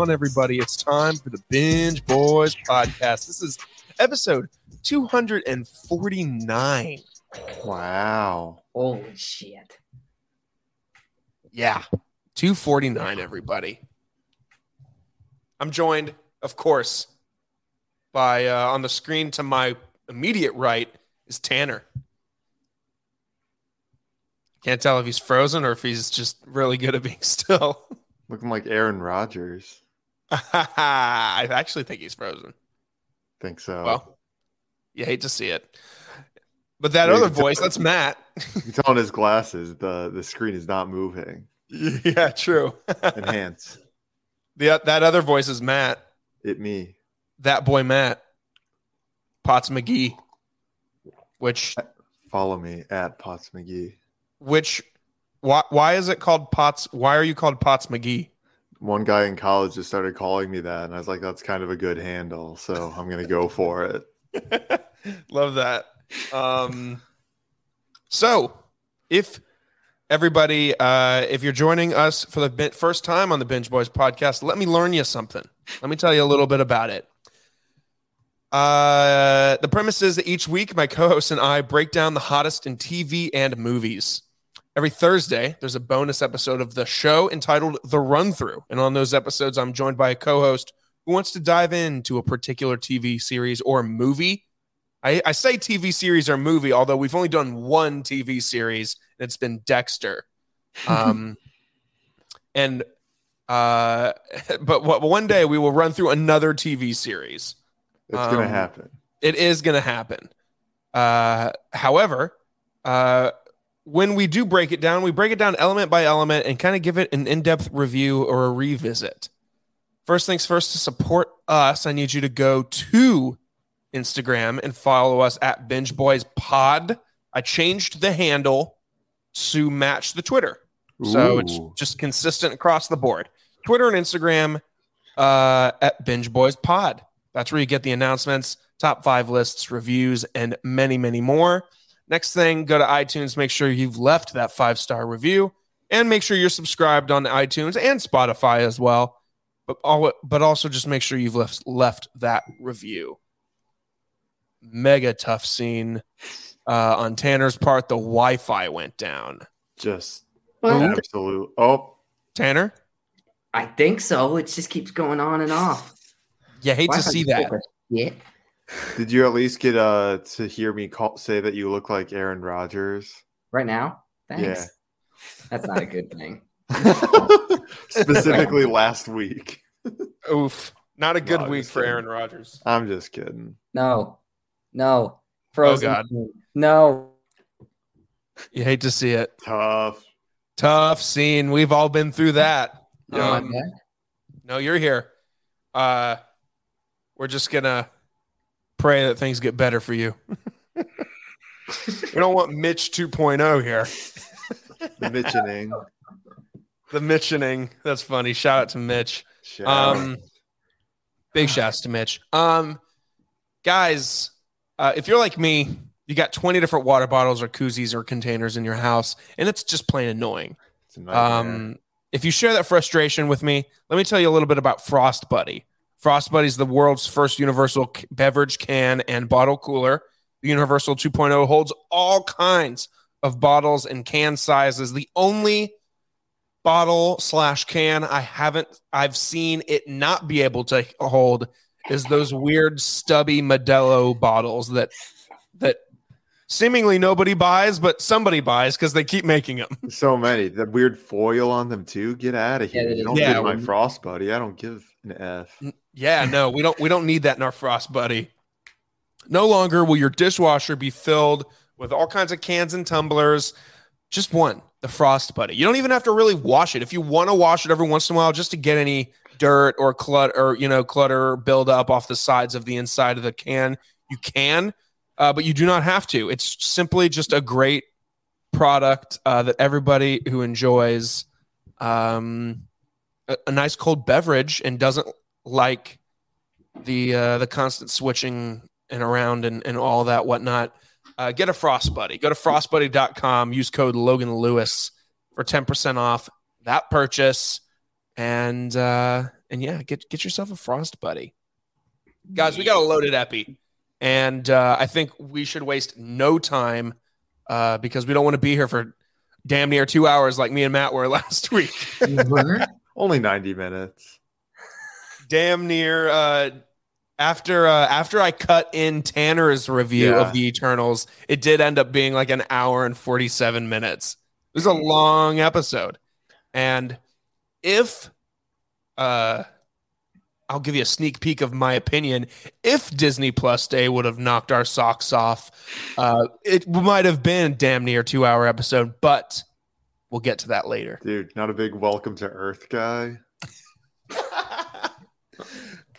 going on, everybody? It's time for the Binge Boys podcast. This is episode 249. Wow. Holy shit. Yeah, 249, everybody. I'm joined, of course, by uh, on the screen to my immediate right is Tanner. Can't tell if he's frozen or if he's just really good at being still. Looking like Aaron Rodgers. I actually think he's frozen. Think so. Well, you hate to see it. But that Yeah, other can tell- voice, that's Matt. you can tell on his glasses the the screen is not moving. yeah, true. Enhance. the, uh, that other voice is Matt. it me. That boy Matt. Potts McGee. Which Follow me at Potts McGee. which why why is it called Potts? Why are you called Potts McGee? One guy in college just started calling me that, and I was like, "That's kind of a good handle," so I'm gonna go for it. Love that. Um, so, if everybody, uh, if you're joining us for the first time on the Binge Boys podcast, let me learn you something. Let me tell you a little bit about it. Uh, the premise is that each week, my co host and I break down the hottest in TV and movies. Every Thursday, there's a bonus episode of the show entitled The Run Through. And on those episodes, I'm joined by a co host who wants to dive into a particular TV series or movie. I, I say TV series or movie, although we've only done one TV series, and it's been Dexter. Um, and uh, but what, one day we will run through another TV series. It's gonna Um, happen. It is going to happen. Uh, however, uh, when we do break it down, we break it down element by element and kind of give it an in depth review or a revisit. First things first, to support us, I need you to go to Instagram and follow us at Binge Boys Pod. I changed the handle to match the Twitter. So it's just consistent across the board. Twitter and Instagram uh, at Binge Boys Pod. That's where you get the announcements, top five lists, reviews, and many, many more. Next thing, go to iTunes, make sure you've left that five star review, and make sure you're subscribed on iTunes and Spotify as well. But all, but also just make sure you've left left that review. Mega tough scene uh, on Tanner's part. The Wi-Fi went down. just Well, absolute. Oh, Tanner, I think so. It just keeps going on and off. Yeah, hate Why to see that. Yeah. Did you at least get uh to hear me call say that you look like Aaron Rodgers? Right now? Thanks. Yeah. That's not a good thing. Specifically last week. Oof. Not a good No, week for kidding. Aaron Rodgers. I'm just kidding. No. No. Frozen. God. No. You hate to see it. Tough. Tough scene. We've all been through that. Yeah. Um, no, you're here. Uh, we're just gonna pray that things get better for you. we don't want Mitch 2.0 here. The Mitchening. The Mitchening. That's funny. Shout out to Mitch. Shout Um, big shouts to Mitch. Um, guys, uh, if you're like me, you got 20 different water bottles or koozies or containers in your house, and it's just plain annoying. It's. Um, if you share that frustration with me, let me tell you a little bit about Frost Buddy. Frost Buddy is the world's first universal beverage can and bottle cooler. The Universal 2.0 holds all kinds of bottles and can sizes. The only bottle slash can I haven't I've seen it not be able to hold is those weird stubby Modelo bottles that seemingly nobody buys, but somebody buys because they keep making them. so many. The weird foil on them too. Get out of here. they you do. don't Yeah, give my frost buddy. I don't give an F. Mm, yeah, no, we don't we don't need that in our frost buddy. No longer will your dishwasher be filled with all kinds of cans and tumblers. Just one, the frost buddy. You don't even have to really wash it. If you want to wash it every once in a while just to get any dirt or clutter or you know clutter build up off the sides of the inside of the can, you can, uh, but you do not have to. It's simply just a great product uh, that everybody who enjoys um, a, a nice cold beverage and doesn't like the uh, the constant switching and around and, and all that whatnot. Uh, get a Frost Buddy. Go to frostbuddy.com. Use code Logan Lewis for ten percent off that purchase, and uh, and yeah, get get yourself a frost buddy, guys. We got a loaded epi, and uh, I think we should waste no time uh, because we don't want to be here for damn near two hours like me and Matt were last week. Only 90 minutes. damn near uh after uh after I cut in Tanner's review Yeah. of the Eternals, it did end up being like an hour and 47 minutes. It was a long episode. And if uh I'll give you a sneak peek of my opinion. If Disney Plus Day would have knocked our socks off, uh, it might have been a damn near two hour episode, but we'll get to that later. Dude, not a big welcome to Earth guy.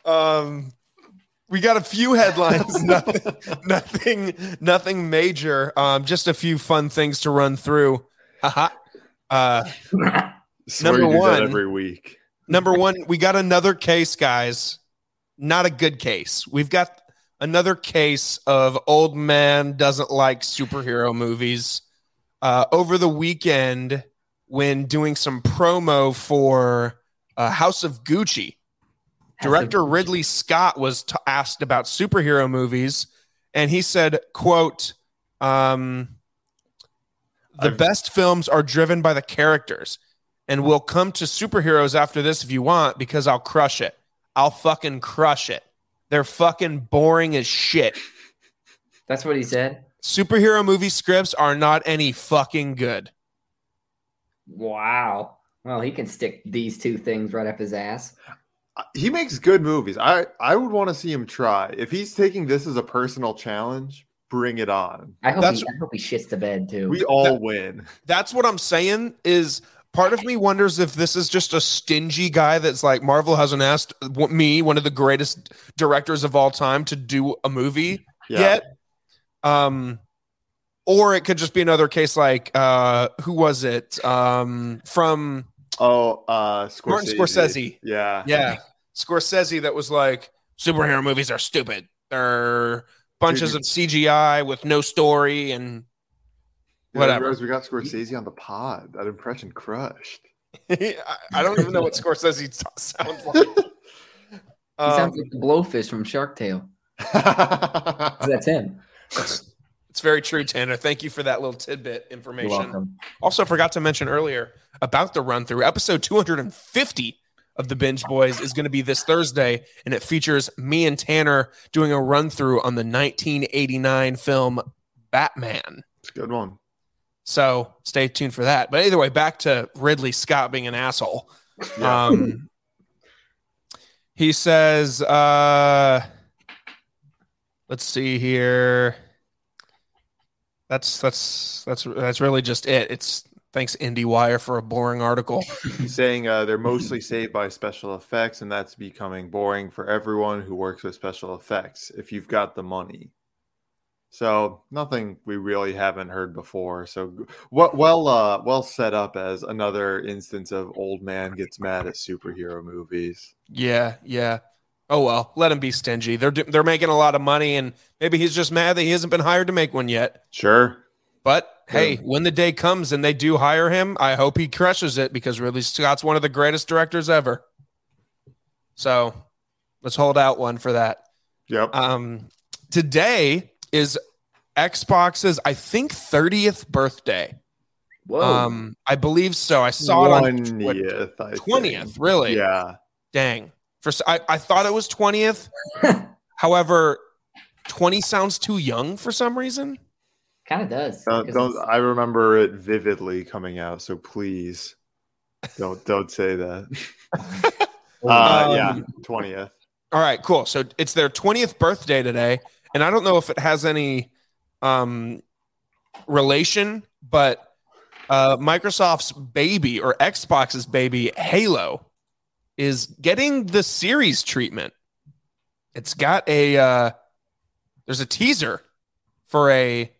um we got a few headlines nothing nothing nothing major um just a few fun things to run through uh Number you do that one. every week. Number one we got another case guys. Not a good case. We've got another case of old man doesn't like superhero movies. Uh over the weekend when doing some promo for uh, house of gucci director ridley scott was t- asked about superhero movies and he said quote um, the best films are driven by the characters and we'll come to superheroes after this if you want because i'll crush it i'll fucking crush it they're fucking boring as shit That's what he said. superhero movie scripts are not any fucking good Wow. Well, he can stick these two things right up his ass. He makes good movies. I, I would want to see him try. If he's taking this as a personal challenge, bring it on. I hope, That's- he, I hope he shits the bed too. We all win. that's what I'm saying is part of me wonders if this is just a stingy guy that's like Marvel hasn't asked me, one of the greatest directors of all time, to do a movie Yeah. yet. Um, or it could just be another case like uh, who was it um, from Oh, uh, Scorsese. Martin Scorsese. Yeah. yeah Scorsese that was like superhero movies are stupid. They're bunches Dude. of CGI with no story and Whatever. realized we got Scorsese on the pod. That impression crushed. I I don't even know what Scorsese t- sounds like. he Um, sounds like the blowfish from Shark Tale. That's him. It's very true, Tanner. Thank you for that little tidbit You're information. welcome. Also, forgot to mention earlier about the run through. Episode 250 of the Binge Boys is going to be this Thursday, and it features me and Tanner doing a run through on the 1989 film Batman. it's a good one. So stay tuned for that. But either way, back to Ridley Scott being an asshole. Yeah. Um, he says, uh, let's see here. That's that's that's that's really just it. It's thanks IndieWire for a boring article. He's saying uh, they're mostly saved by special effects, and that's becoming boring for everyone who works with special effects if you've got the money. So nothing we really haven't heard before. So what well uh well set up as another instance of old man gets mad at superhero movies. Yeah, yeah. Oh well, let him be stingy. They're they're making a lot of money, and maybe he's just mad that he hasn't been hired to make one yet. Sure. But hey, Yeah. when the day comes and they do hire him, I hope he crushes it because Ridley Scott's one of the greatest directors ever. So let's hold out one for that. Yep. Um, today is Xbox's, I think, 30th birthday. Whoa. Um, I believe so. I saw it on Twitter. 20th. 20th, think. really? Yeah. Dang. For I, I thought it was 20th. However, 20 sounds too young for some reason. kind of does. Don't, 'cause don't I remember it vividly coming out, so please don't don't say that. Uh, Um, yeah, twentieth. All right, cool. So it's their 20th birthday today, and I don't know if it has any um relation, but uh Microsoft's baby or Xbox's baby Halo is getting the series treatment. It's got a uh there's a teaser for a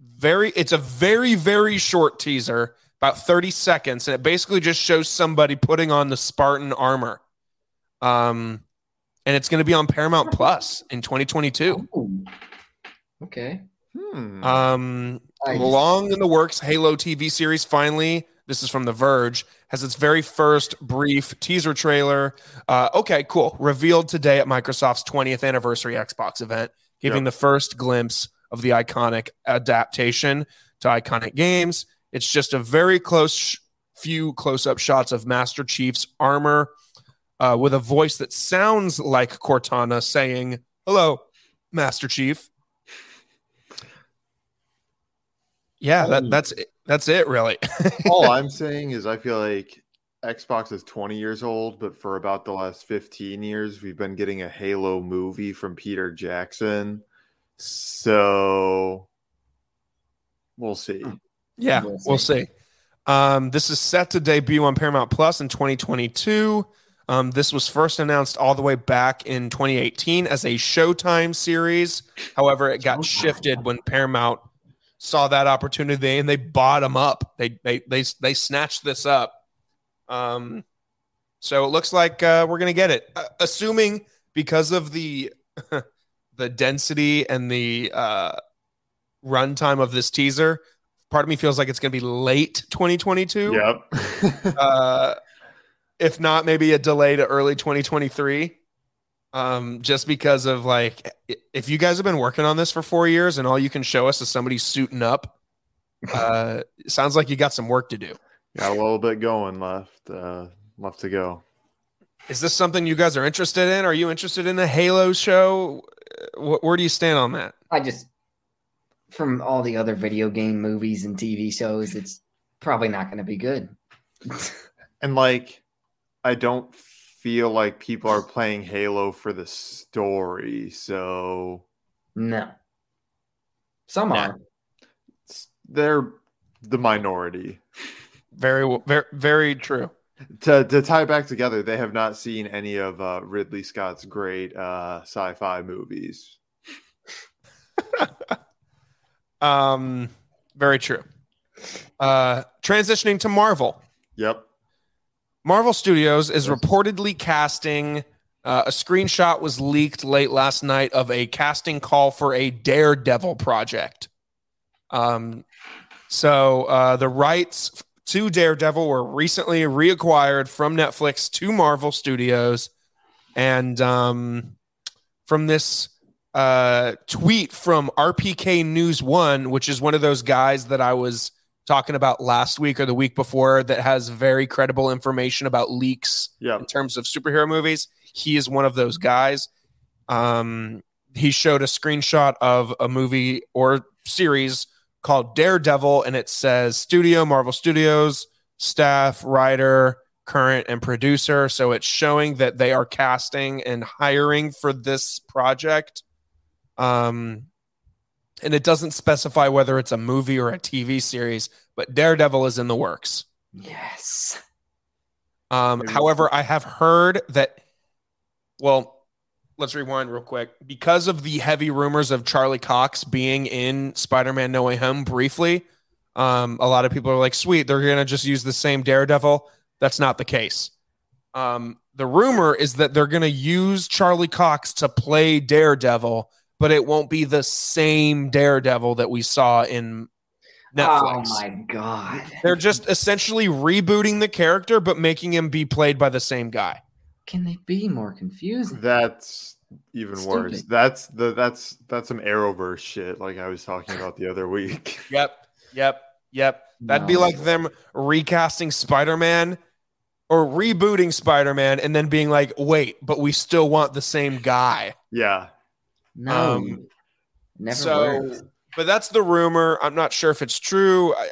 very it's a very very short teaser about 30 seconds and it basically just shows somebody putting on the Spartan armor. Um and it's going to be on Paramount Plus in 2022. Ooh. Okay. Hmm. Um, I just- long in the works, Halo TV series finally. This is from The Verge. Has its very first brief teaser trailer. Uh, okay, cool. Revealed today at Microsoft's 20th anniversary Xbox event, giving Yep. the first glimpse of the iconic adaptation to iconic games. It's just a very close, sh- few close-up shots of Master Chief's armor, uh, with a voice that sounds like Cortana saying, "Hello, Master Chief." Yeah, that, that's it. that's it, really. All I'm saying is I feel like Xbox is 20 years old, but for about the last 15 years, we've been getting a Halo movie from Peter Jackson. So we'll see. Yeah, We'll we'll see. see. Um, this is set to debut on Paramount Plus in 2022. Um, this was first announced all the way back in 2018 as a Showtime series. However, it got shifted when Paramount saw that opportunity and they bought them up. They they they they snatched this up. Um, so it looks like uh, we're gonna get it, uh, assuming because of the the density and the uh, runtime of this teaser. Part of me feels like it's going to be late 2022. Yep. Uh, if not, maybe a delay to early 2023. Um, just because of like, if you guys have been working on this for four years and all you can show us is somebody suiting up, uh, sounds like you got some work to do. Got a little bit going left. Uh, left to go. Is this something you guys are interested in? Are you interested in a Halo show? Uh, Wh- where do you stand on that? I just, from all the other video game movies and TV shows, it's probably not going to be good. And like, I don't feel like people are playing Halo for the story. So no. Some Yeah. are. they're the minority. Very, very, very true. to to tie it back together, they have not seen any of uh, Ridley Scott's great uh, sci-fi movies. Um, very true. Uh, transitioning to Marvel. Yep. Marvel Studios is reportedly casting. Uh, a screenshot was leaked late last night of a casting call for a Daredevil project. Um, so uh, the rights to Daredevil were recently reacquired from Netflix to Marvel Studios, and um, from this uh, tweet from RPK News One, which is one of those guys that I was talking about last week or the week before that has very credible information about leaks in terms of superhero movies. He is one of those guys. Um, he showed a screenshot of a movie or series called Daredevil, and it says Studio, Marvel Studios, staff, writer, current, and producer. So it's showing that they are casting and hiring for this project. Um, and it doesn't specify whether it's a movie or a TV series, but Daredevil is in the works. Yes. Um, however, I have heard that. Well, let's rewind real quick. Because of the heavy rumors of Charlie Cox being in Spider-Man: No Way Home briefly, um, a lot of people are like, "Sweet, they're gonna just use the same Daredevil." That's not the case. Um, the rumor is that they're gonna use Charlie Cox to play Daredevil, but it won't be the same Daredevil that we saw in Netflix. Oh my god. They're just essentially rebooting the character, but making him be played by the same guy. Can they be more confusing? That's even worse. That's the that's that's some Arrowverse shit, like I was talking about the other week. Yep, yep, yep. That'd be like them recasting Spider Man or rebooting Spider Man and then being like, wait, but we still want the same guy. yeah. No. Um, never so, worked. but that's the rumor. I'm not sure if it's true. I,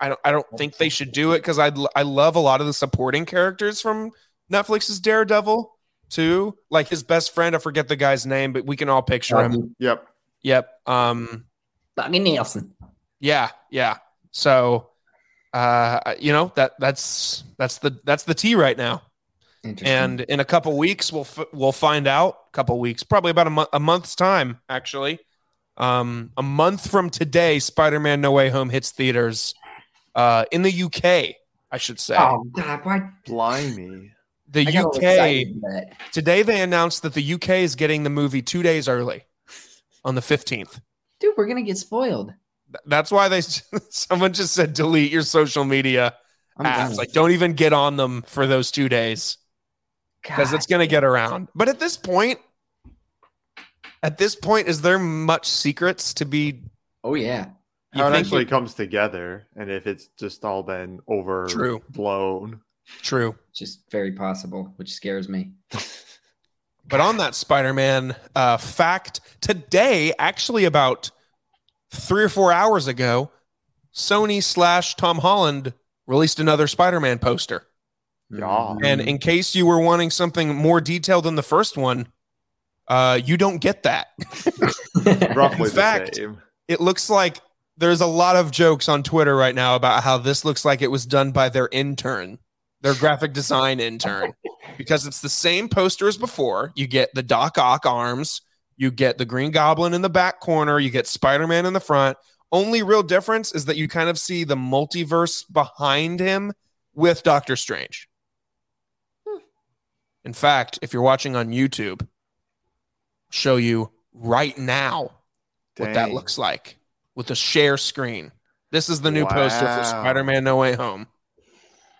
I don't. I don't think they should do it because I I love a lot of the supporting characters from Netflix's Daredevil too. Like his best friend, I forget the guy's name, but we can all picture him. Yep. Yep. Um. Foggy Nelson. Yeah, yeah. So, uh, you know that that's that's the that's the T right now. And in a couple weeks, we'll f- we'll find out. A couple weeks, probably about a month a month's time, actually. Um, a month from today, Spider-Man: No Way Home hits theaters. Uh, in the UK, I should say. oh god, why? Blimey. the I UK excited for that. today they announced that the UK is getting the movie two days early, on the fifteenth. Dude, we're gonna get spoiled. That's why they someone just said delete your social media. I'm apps. done. Like, don't even get on them for those two days because it's going to get around. But at this point, at this point, is there much secrets to be? Oh yeah. You How it actually it- comes together, and if it's just all been True. overblown. True. Just very possible, which scares me. But on that Spider-Man uh, fact today, actually about three or four hours ago, Sony slash Tom Holland released another Spider-Man poster. Yeah. And in case you were wanting something more detailed than the first one, uh, you don't get that. Roughly In the fact- same. It looks like there's a lot of jokes on Twitter right now about how this looks like it was done by their intern, their graphic design intern, because it's the same poster as before. You get the Doc Ock arms, you get the Green Goblin in the back corner, you get Spider Man in the front. Only real difference is that you kind of see the multiverse behind him with Doctor Strange. In fact, if you're watching on YouTube, I'll show you right now what that looks like with a share screen. This is the new poster for Spider-Man No Way Home.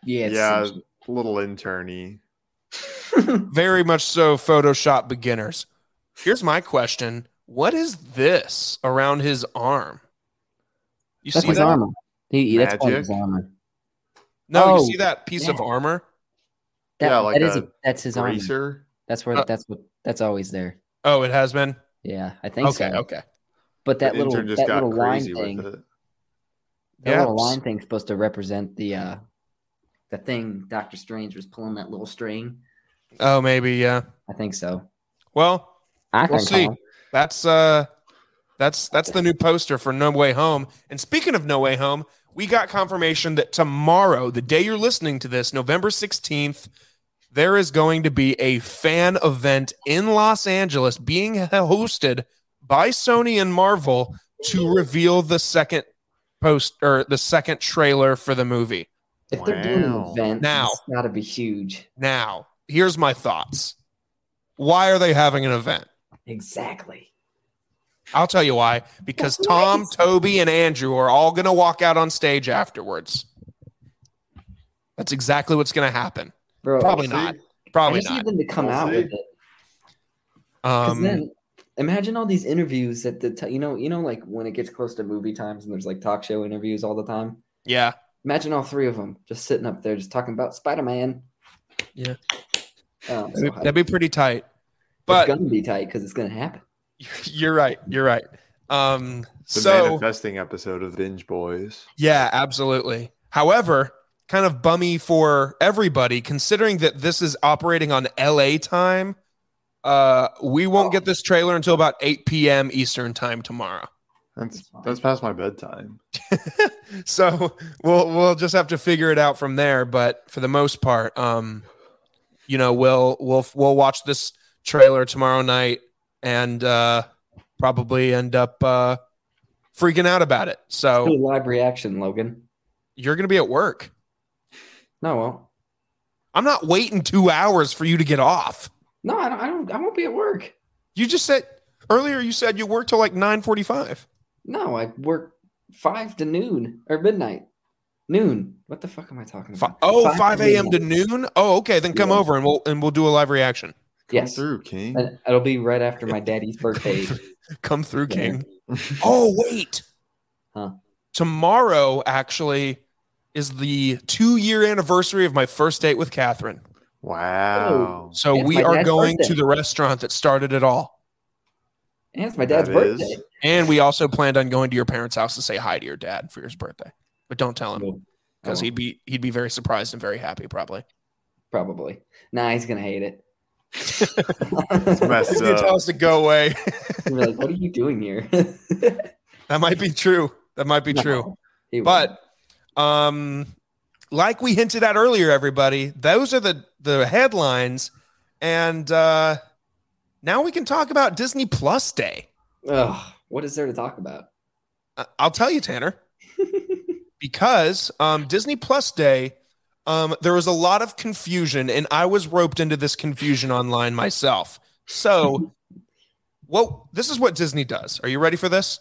yeah. It's yeah, some- little interny. Very much so Photoshop beginners. Here's my question. What is this around his arm? You that's see his that? armor. He, that's part of his armor. No, Oh, you see that piece of armor? That, Yeah, like that is a a, that's his armor. That's where Uh, that's what that's always there. Oh, it has been. Yeah, I think Okay, so. okay. But that the little intern just that got little line crazy thing, with that. Yeah. little line thing's supposed to represent the uh the thing Doctor Strange was pulling that little string. Oh, maybe yeah. I think so. Well, I We'll see. so. That's uh that's that's the new poster for No Way Home. And speaking of No Way Home, we got confirmation that tomorrow, the day you're listening to this, November 16th, there is going to be a fan event in Los Angeles being hosted by Sony and Marvel to reveal the second post or the second trailer for the movie. If they're doing an event, Now. it's got to be huge. Now, here's my thoughts. Why are they having an event? Exactly. I'll tell you why. Because That's Tom, nice. Tobey, and Andrew are all going to walk out on stage afterwards. That's exactly what's going to happen. Bro, Probably See? not. I Probably just not. need them to come We'll out see. with it. 'Cause Um, then imagine all these interviews at the t- you know you know like when it gets close to movie times and there's like talk show interviews all the time. yeah. Imagine all three of them just sitting up there just talking about Spider Man. Yeah. I'm so That'd be, that'd be pretty tight. But it's gonna be tight because it's gonna happen. you're right. You're right. Um, The so, manifesting episode of Binge Boys. yeah, absolutely. However, kind of bummy for everybody, considering that this is operating on LA time. Uh, we won't get this trailer until about 8 p.m. Eastern time tomorrow. That's That's past my bedtime. so we'll we'll just have to figure it out from there. But for the most part, um, you know, we'll we'll we'll watch this trailer tomorrow night and uh, probably end up uh, freaking out about it. So live reaction, Logan. you're gonna be at work. No, well, I'm not waiting two hours for you to get off. no, I don't. I don't. I won't be at work. You just said earlier. You said you work till like nine forty-five. No, I work five to noon or midnight. Noon. What the fuck am I talking about? oh, 5 5 a.m. to noon. Oh, okay. Then come Yeah. over and we'll and we'll do a live reaction. Come Yes, through, King. and it'll be right after my daddy's birthday. Come through, Yeah. King. Oh, wait. Huh. Tomorrow actually is the two year anniversary of my first date with Catherine. Wow. Oh, so It's we are going birthday. to the restaurant that started it all. And it's my dad's That birthday. is- And we also planned on going to your parents' house to say hi to your dad for his birthday. But don't tell him because Oh, he'd be he'd be very surprised and very happy probably. probably. Nah, he's gonna hate it. messed He's gonna up. tell us to go away. He'll be like, "What are you doing here?" that might be true. That might be true. No, he But um like we hinted at earlier everybody, those are the the headlines and uh now we can talk about Disney Plus Day. Ugh, what is there to talk about? I- I'll tell you Tanner because um Disney Plus Day um there was a lot of confusion and I was roped into this confusion online myself. So what this is what Disney does. Are you ready for this?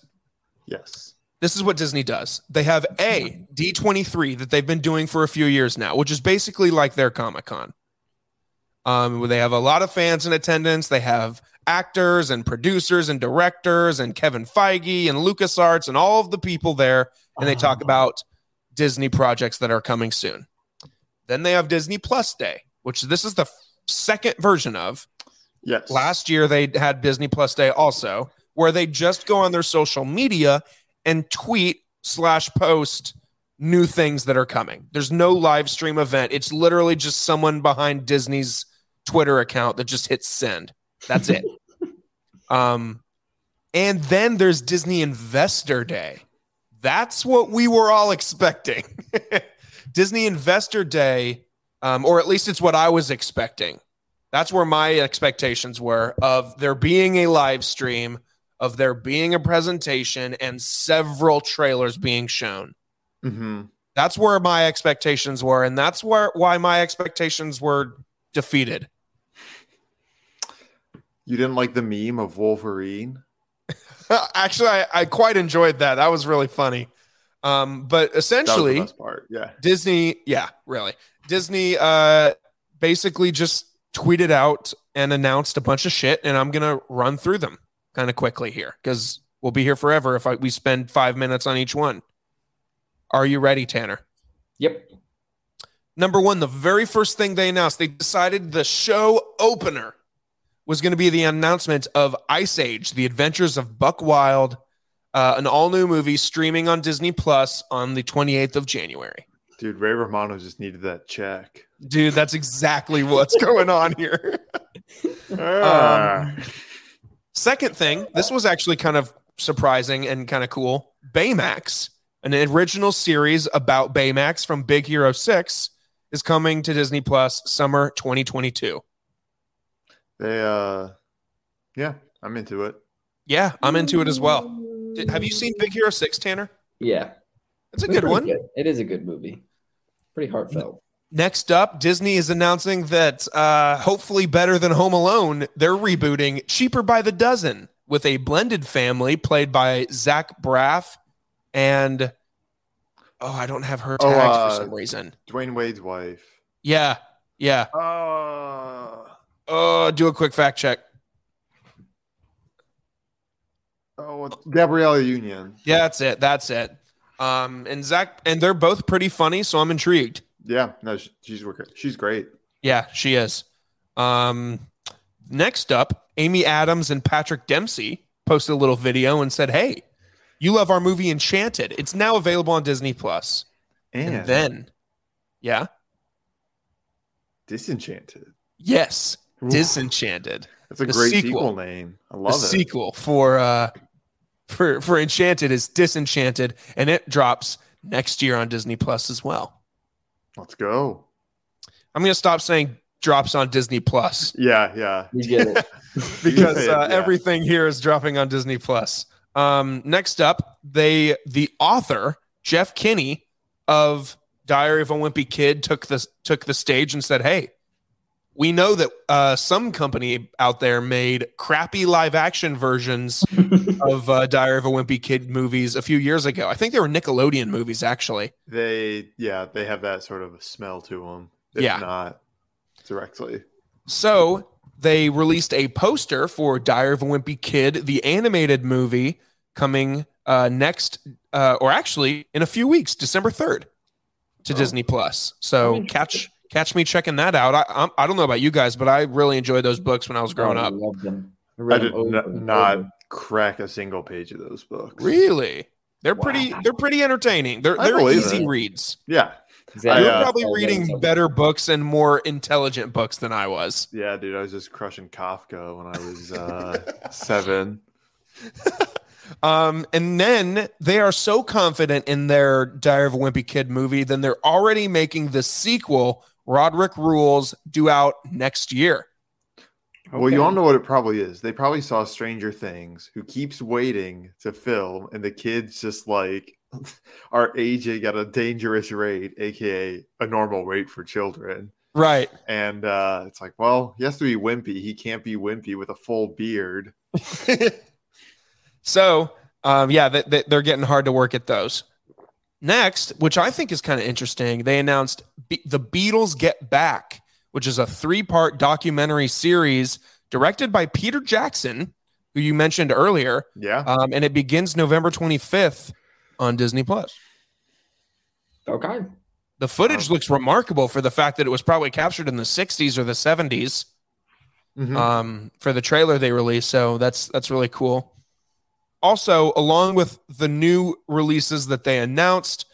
Yes. This is what Disney does. They have a D23 that they've been doing for a few years now, which is basically like their Comic Con. Um, where they have a lot of fans in attendance. They have actors and producers and directors and Kevin Feige and LucasArts and all of the people there, and they talk about Disney projects that are coming soon. Then they have Disney Plus Day, which this is the f- second version of. Yes. Last year they had Disney Plus Day also, where they just go on their social media and tweet slash post new things that are coming. There's no live stream event. It's literally just someone behind Disney's Twitter account that just hits send. That's it. um, and then there's Disney Investor Day. That's what we were all expecting. Disney Investor Day, um, or at least it's what I was expecting. That's where my expectations were of there being a live stream, of there being a presentation, and several trailers being shown. hmm That's where my expectations were, and that's where why my expectations were defeated. You didn't like the meme of Wolverine? Actually, I, I quite enjoyed that. That was really funny. Um, but essentially, part. Yeah. Disney, yeah, really. Disney uh basically just tweeted out and announced a bunch of shit, and I'm gonna run through them kind of quickly here because we'll be here forever if I, we spend five minutes on each one. Are you ready, Tanner? Yep. Number one, the very first thing they announced, they decided the show opener was going to be the announcement of Ice Age: The Adventures of Buck Wild, uh, an all-new movie streaming on Disney Plus on the 28th of January. Dude, Ray Romano just needed that check. Dude, that's exactly what's going on here. Ah. Second thing, this was actually kind of surprising and kind of cool. Baymax, an original series about Baymax from Big Hero 6, is coming to Disney Plus summer 2022. they uh yeah, I'm into it. Yeah, I'm into it as well. Did- have you seen Big Hero 6, Tanner? Yeah. It's a It's good pretty one. It is a good movie. Pretty heartfelt. Next up, Disney is announcing that uh, hopefully better than Home Alone, they're rebooting Cheaper by the Dozen with a blended family played by Zach Braff and oh, I don't have her Oh, uh, for some reason. Dwyane Wade's wife. Yeah, yeah. Uh, Oh, do a quick fact check. oh, Gabrielle Union. Yeah, that's it. That's it. Um, and Zach, and they're both pretty funny, so I'm intrigued. Yeah, no, she's. She's great. Yeah, she is. Um, next up, Amy Adams and Patrick Dempsey posted a little video and said, "Hey, you love our movie Enchanted? It's now available on Disney Plus." And, And then, yeah, Disenchanted. yes, Oof, Disenchanted, That's a the great sequel. sequel, name. I the love it. sequel for uh for for Enchanted is Disenchanted, and it drops next year on Disney Plus as well. Let's go. I'm gonna stop saying drops on Disney Plus. Yeah, yeah. You get it. because it, uh, yeah. everything here is dropping on Disney Plus. Um, next up, they the author Jeff Kinney of Diary of a Wimpy Kid took the took the stage and said, "Hey, we know that uh, some company out there made crappy live action versions of uh, Diary of a Wimpy Kid movies a few years ago. I think they were Nickelodeon movies, actually. They, yeah, they have that sort of a smell to them. If Yeah. not directly. So they released a poster for Diary of a Wimpy Kid, the animated movie, coming uh, next, uh, or actually in a few weeks, December third, to Oh. Disney Plus. So catch catch me checking that out. I I'm, I don't know about you guys, but I really enjoyed those books when I was growing Oh, I up. love them. I read did them over n- not over. crack a single page of those books. Really, they're pretty they're pretty entertaining. They're I they're easy it. reads. Yeah, Exactly. You're uh, probably I reading better books and more intelligent books than I was. yeah, dude. I was just crushing Kafka when I was uh, seven. Um, and then they are so confident in their Diary of a Wimpy Kid movie, then they're already making the sequel, Roderick Rules, due out next year. Well, you all know what it probably is. They probably saw Stranger Things, who keeps waiting to film, and the kids just like are aging at a dangerous rate, aka a normal rate for children. Right. And uh, it's like, well, he has to be wimpy. He can't be wimpy with a full beard. so Um, yeah, they, they, they're getting hard to work at those. Next, which I think is kind of interesting, they announced Be- The Beatles Get Back, which is a three part documentary series directed by Peter Jackson, who you mentioned earlier. Yeah. Um, and it begins November 25th on Disney Plus. Okay. The footage Wow. looks remarkable for the fact that it was probably captured in the 60s or the 70s Mhm. um, for the trailer they released. So that's that's really cool. Also, along with the new releases that they announced,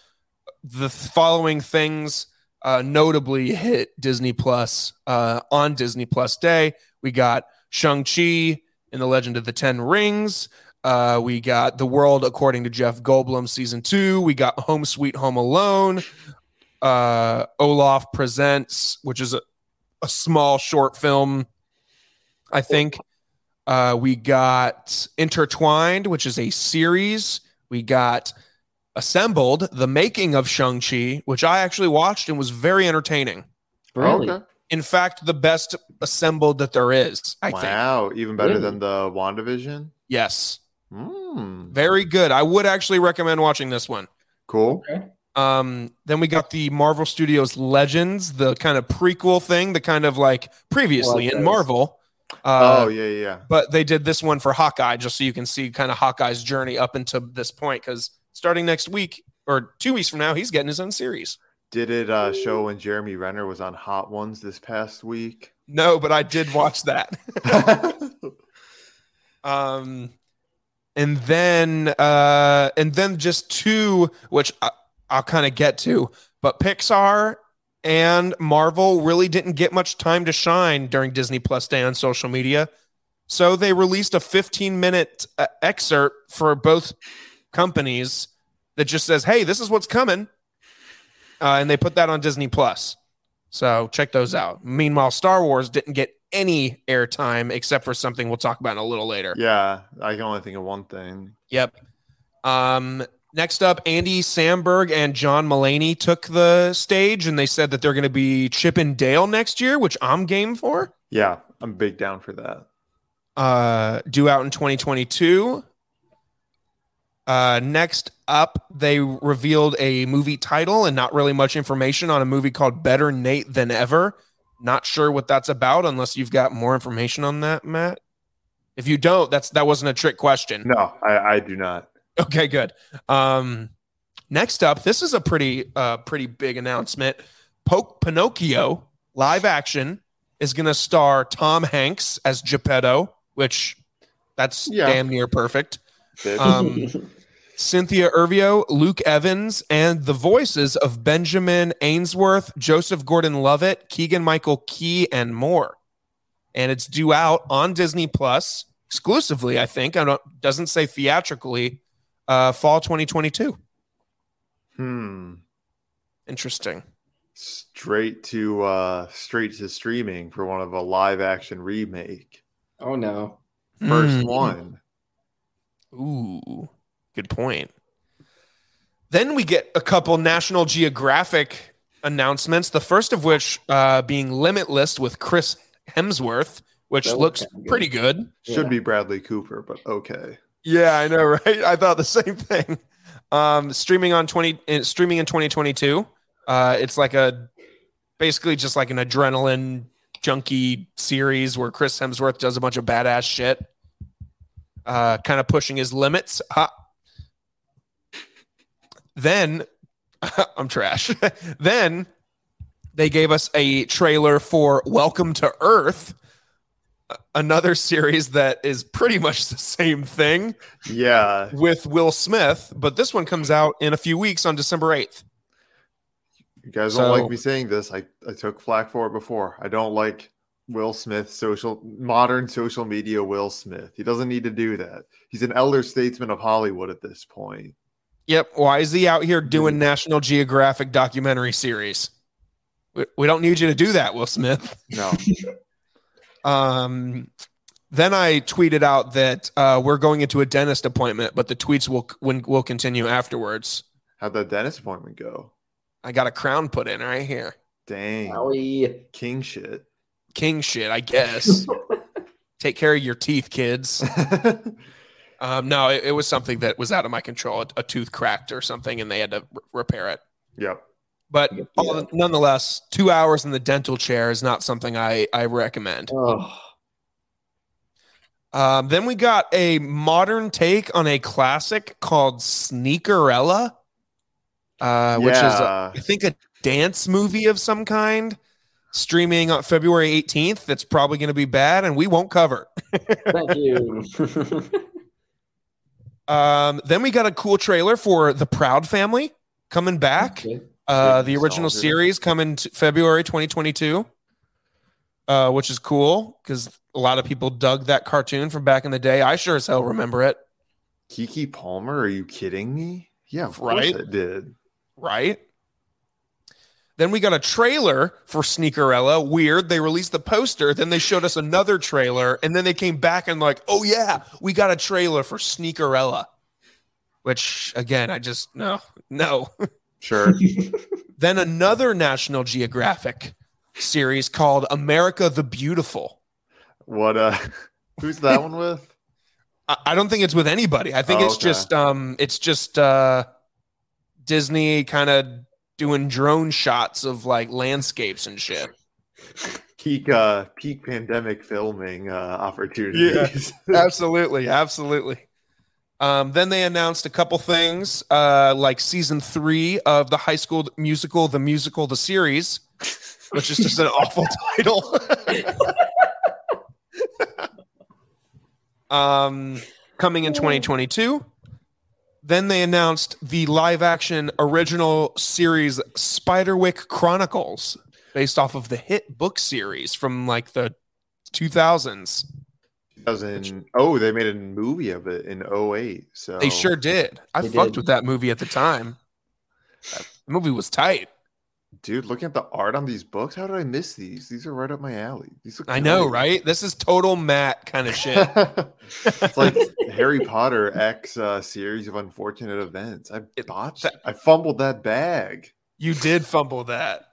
the following things uh, notably hit Disney Plus uh, on Disney Plus Day. We got Shang Chi in the Legend of the Ten Rings. Uh, we got The World According to Jeff Goldblum season two. We got Home Sweet Home Alone. Uh, Olaf Presents, which is a, a small short film I think. Uh, we got Intertwined, which is a series. We got Assembled, the making of Shang-Chi, which I actually watched and was very entertaining. Really? Okay. In fact, the best assembled that there is, I think. Wow. Even better Really? than the WandaVision. Yes. Mm. Very good. I would actually recommend watching this one. Cool. Um, then we got the Marvel Studios Legends, the kind of prequel thing, the kind of like previously Like in those. Marvel. Uh, oh yeah, yeah, yeah. but they did this one for Hawkeye just so you can see kind of Hawkeye's journey up until this point. Because starting next week or two weeks from now, he's getting his own series. Did it uh, show when Jeremy Renner was on Hot Ones this past week? No, but I did watch that. um, and then uh, and then just two, which I, I'll kind of get to, but Pixar and Marvel really didn't get much time to shine during Disney Plus Day on social media. So they released a 15 minute uh, excerpt for both companies that just says, "Hey, this is what's coming," uh, and they put that on Disney Plus. So check those out. Meanwhile, Star Wars didn't get any airtime except for something we'll talk about in a little later. yeah, I can only think of one thing. Yep. Um, next up, Andy Samberg and John Mulaney took the stage, and they said that they're going to be Chip and Dale next year, which I'm game for. Yeah, I'm big down for that. Uh, due out in 2022. Uh, next up, they revealed a movie title and not really much information on a movie called Better Nate Than Ever. Not sure what that's about unless you've got more information on that, Matt. If you don't, that's that wasn't a trick question. No, I, I do not. Okay, good. Um, next up, this is a pretty uh pretty big announcement. Poke Pinocchio live action is going to star Tom Hanks as Geppetto, which that's Yeah. damn near perfect. Um, Cynthia Erivo, Luke Evans, and the voices of Benjamin Ainsworth, Joseph Gordon-Levitt, Keegan Michael Key, and more. And it's due out on Disney Plus exclusively. I think I don't doesn't say theatrically. Uh, fall 2022. hmm. Interesting. Straight to uh straight to streaming for one of a live action remake. oh no. First Mm. one. Ooh, good point. Then we get a couple National Geographic announcements. The first of which uh, being Limitless with Chris Hemsworth, which That looks looks kinda good. pretty good. Should Yeah. be Bradley Cooper, but okay. Yeah, I know, right? I thought the same thing. Um, streaming on twenty, uh, streaming in twenty twenty two. Uh, it's like a basically just like an adrenaline junkie series where Chris Hemsworth does a bunch of badass shit, uh, kind of pushing his limits. Ha. Then I'm trash. then they gave us a trailer for Welcome to Earth, another series that is pretty much the same thing Yeah. with Will Smith, but this one comes out in a few weeks on December 8th. You guys So- don't like me saying this. I, I took flack for it before. I don't like Will Smith, social modern social media Will Smith. He doesn't need to do that. He's an elder statesman of Hollywood at this point. Yep. Why is he out here doing mm. National Geographic documentary series? We, we don't need you to do that, Will Smith. No. Um, then I tweeted out that uh, we're going into a dentist appointment, but the tweets will will, will continue afterwards. How'd that dentist appointment go? I got a crown put in right here. Dang. Owie. King shit. King shit, I guess. Take care of your teeth, kids. Um, no, it, it was something that was out of my control. A, a tooth cracked or something, and they had to r- repair it. Yep. But Yeah. all- nonetheless, two hours in the dental chair is not something I, I recommend. Oh, Um, then we got a modern take on a classic called Sneakerella, uh, which is, a, Yeah. I think, a dance movie of some kind, streaming on February 18th. That's probably going to be bad, and we won't cover. thank you. Um, then we got a cool trailer for The Proud Family coming back. Okay. Uh, the original nostalgia. series coming to February 2022, uh, which is cool because a lot of people dug that cartoon from back in the day. I sure as hell remember it. Keke Palmer, are you kidding me? Yeah, of course Right? it did. right? Then we got a trailer for Sneakerella. Weird. They released the poster, then they showed us another trailer, and then they came back and like, oh yeah, we got a trailer for Sneakerella. Which again, I just no, no. Sure. then another National Geographic series called America the Beautiful. what uh who's that one with? I, I don't think it's with anybody. I think Oh, it's okay. just um it's just uh Disney kind of doing drone shots of like landscapes and shit. Peak uh peak pandemic filming uh opportunities. absolutely, absolutely. Um, then they announced a couple things, uh, like season three of the High School Musical, the musical, the series, which is just an awful title. um, coming in 2022. Then they announced the live-action original series Spiderwick Chronicles, based off of the hit book series from like the 2000s. 2000 oh, they made a movie of it in 08. So They sure did. I They fucked did. with that movie at the time. That movie was tight. dude, looking at the art on these books, how did I miss these? These are right up my alley. These look I know, great. right? This is total Matt kind of shit. it's like Harry Potter X uh, series of unfortunate events. I It- botched. that- I fumbled that bag. you did fumble that.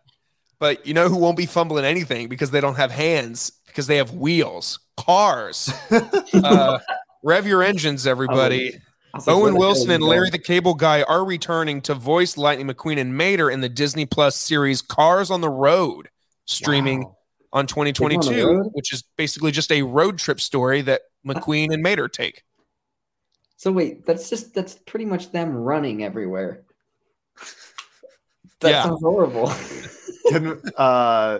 But you know who won't be fumbling anything because they don't have hands, because they have wheels, cars. Uh, rev your engines, everybody. I was like, Owen where the hell Wilson and Larry the Cable Guy are returning to voice Lightning McQueen and Mater in the Disney Plus series Cars on the Road, streaming Wow. on They're on 2022, which is basically just a road trip story that McQueen and Mater take. So wait, that's just that's pretty much them running everywhere. That Yeah. sounds horrible. Can, uh,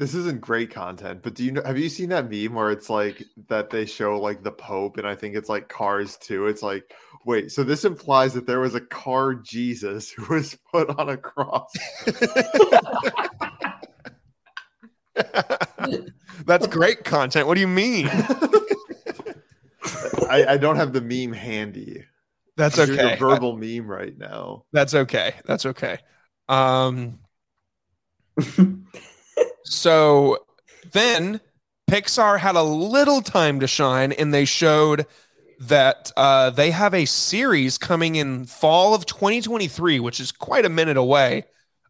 this isn't great content, but do you know? Have you seen that meme where it's like that they show like the Pope, and I think it's like Cars too. It's like, wait, so this implies that there was a car Jesus who was put on a cross. That's great content. What do you mean? I, I don't have the meme handy. That's okay. A verbal meme right now. That's okay. That's okay. Um, so then Pixar had a little time to shine and they showed that uh, they have a series coming in fall of 2023, which is quite a minute away.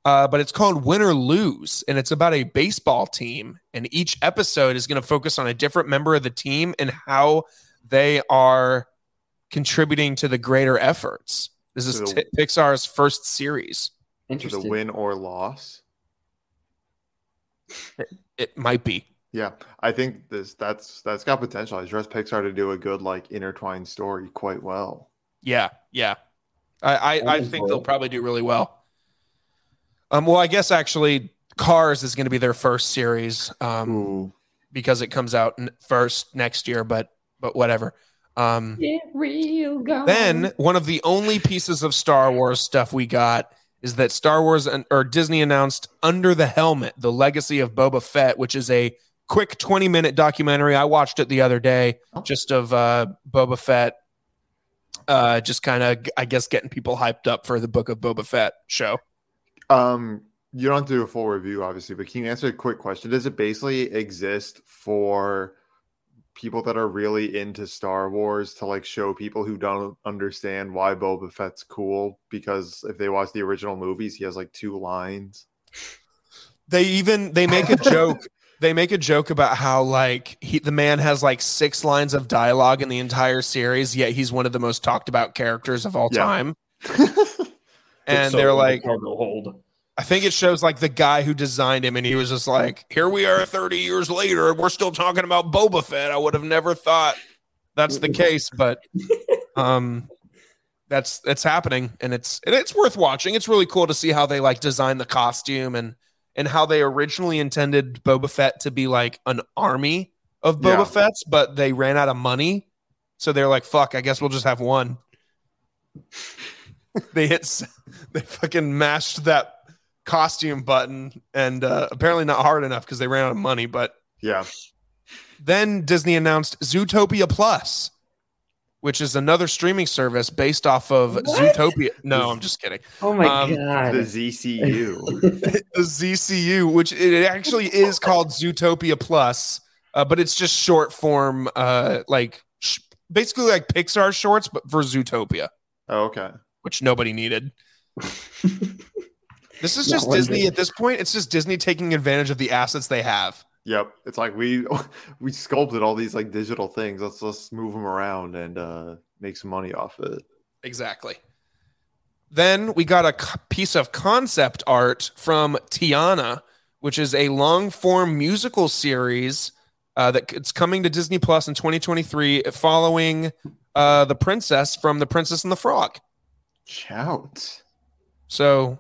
Uh, but it's called Win or Lose, and it's about a baseball team. And each episode is going to focus on a different member of the team and how they are contributing to the greater efforts. This is To the- t- Pixar's first series. To Interesting. the win or loss. It might be. Yeah, I think this that's that's got potential. I trust Pixar to do a good like intertwined story quite well. Yeah, yeah. I I, I think they'll probably do really well. Um, well, I guess actually, Cars is going to be their first series um, Ooh. because it comes out n- first next year. But but whatever. Um, Get real gone. then one of the only pieces of Star Wars stuff we got is that Star Wars and, or Disney announced Under the Helmet: The Legacy of Boba Fett, which is a quick 20 minute documentary. I watched it the other day, Oh. just of uh, Boba Fett. Uh, just kind of, I guess, getting people hyped up for the Book of Boba Fett show. Um, you don't have to do a full review, obviously, but can you answer a quick question? Does it basically exist for people that are really into Star Wars to like show people who don't understand why Boba Fett's cool? Because if they watch the original movies, he has like two lines. They even they make a joke. they make a joke about how like he the man has like six lines of dialogue in the entire series, yet he's one of the most talked about characters of all Yeah. time. And so they're like, cargo hold. I think it shows like the guy who designed him, and he was just like, "Here we are, thirty years later, and we're still talking about Boba Fett." I would have never thought that's the case, but um, that's that's happening, and it's and it's worth watching. It's really cool to see how they like design the costume and and how they originally intended Boba Fett to be like an army of Boba Yeah. Fett's, but they ran out of money, so they're like, "Fuck, I guess we'll just have one." they hit, they fucking mashed that costume button, and uh, apparently not hard enough because they ran out of money. But yeah. then Disney announced Zootopia Plus, which is another streaming service based off of What? Zootopia. No, I'm just kidding. Oh my Um, god. The ZCU. the ZCU, which it actually is called Zootopia Plus, uh, but it's just short form, uh, like sh- basically like Pixar shorts, but for Zootopia, oh, okay. which nobody needed. This is just. Disney at this point. It's just Disney taking advantage of the assets they have. Yep. It's like we we sculpted all these like digital things. Let's let's move them around and uh make some money off it. Exactly. Then we got a c- piece of concept art from Tiana, which is a long form musical series uh, that it's coming to Disney Plus in 2023, following uh, the princess from The Princess and the Frog. Shout. So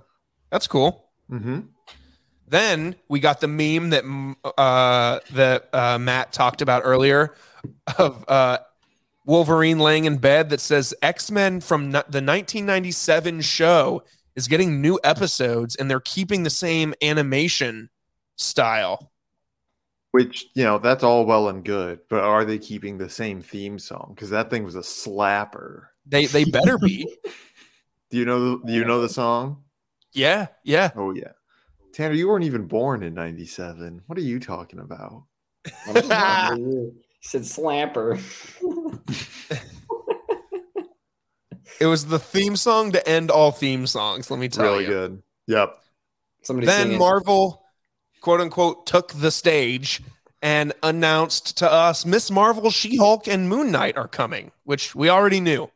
that's cool. Mm-hmm. Then we got the meme that uh, that uh, Matt talked about earlier of uh, Wolverine laying in bed that says X Men from n- the 1997 show is getting new episodes and they're keeping the same animation style. Which you know that's all well and good, but are they keeping the same theme song? Because that thing was a slapper. They they better be. Do you know? The, do you know the song? Yeah, yeah. Oh yeah. Tanner, you weren't even born in '97. What are you talking about? I'm just wondering, you said slamper. It was the theme song to end all theme songs. Let me tell really you. Really good. Yep. Somebody then sing it. Marvel, quote unquote, took the stage and announced to us Miss Marvel, She Hulk, and Moon Knight are coming, which we already knew.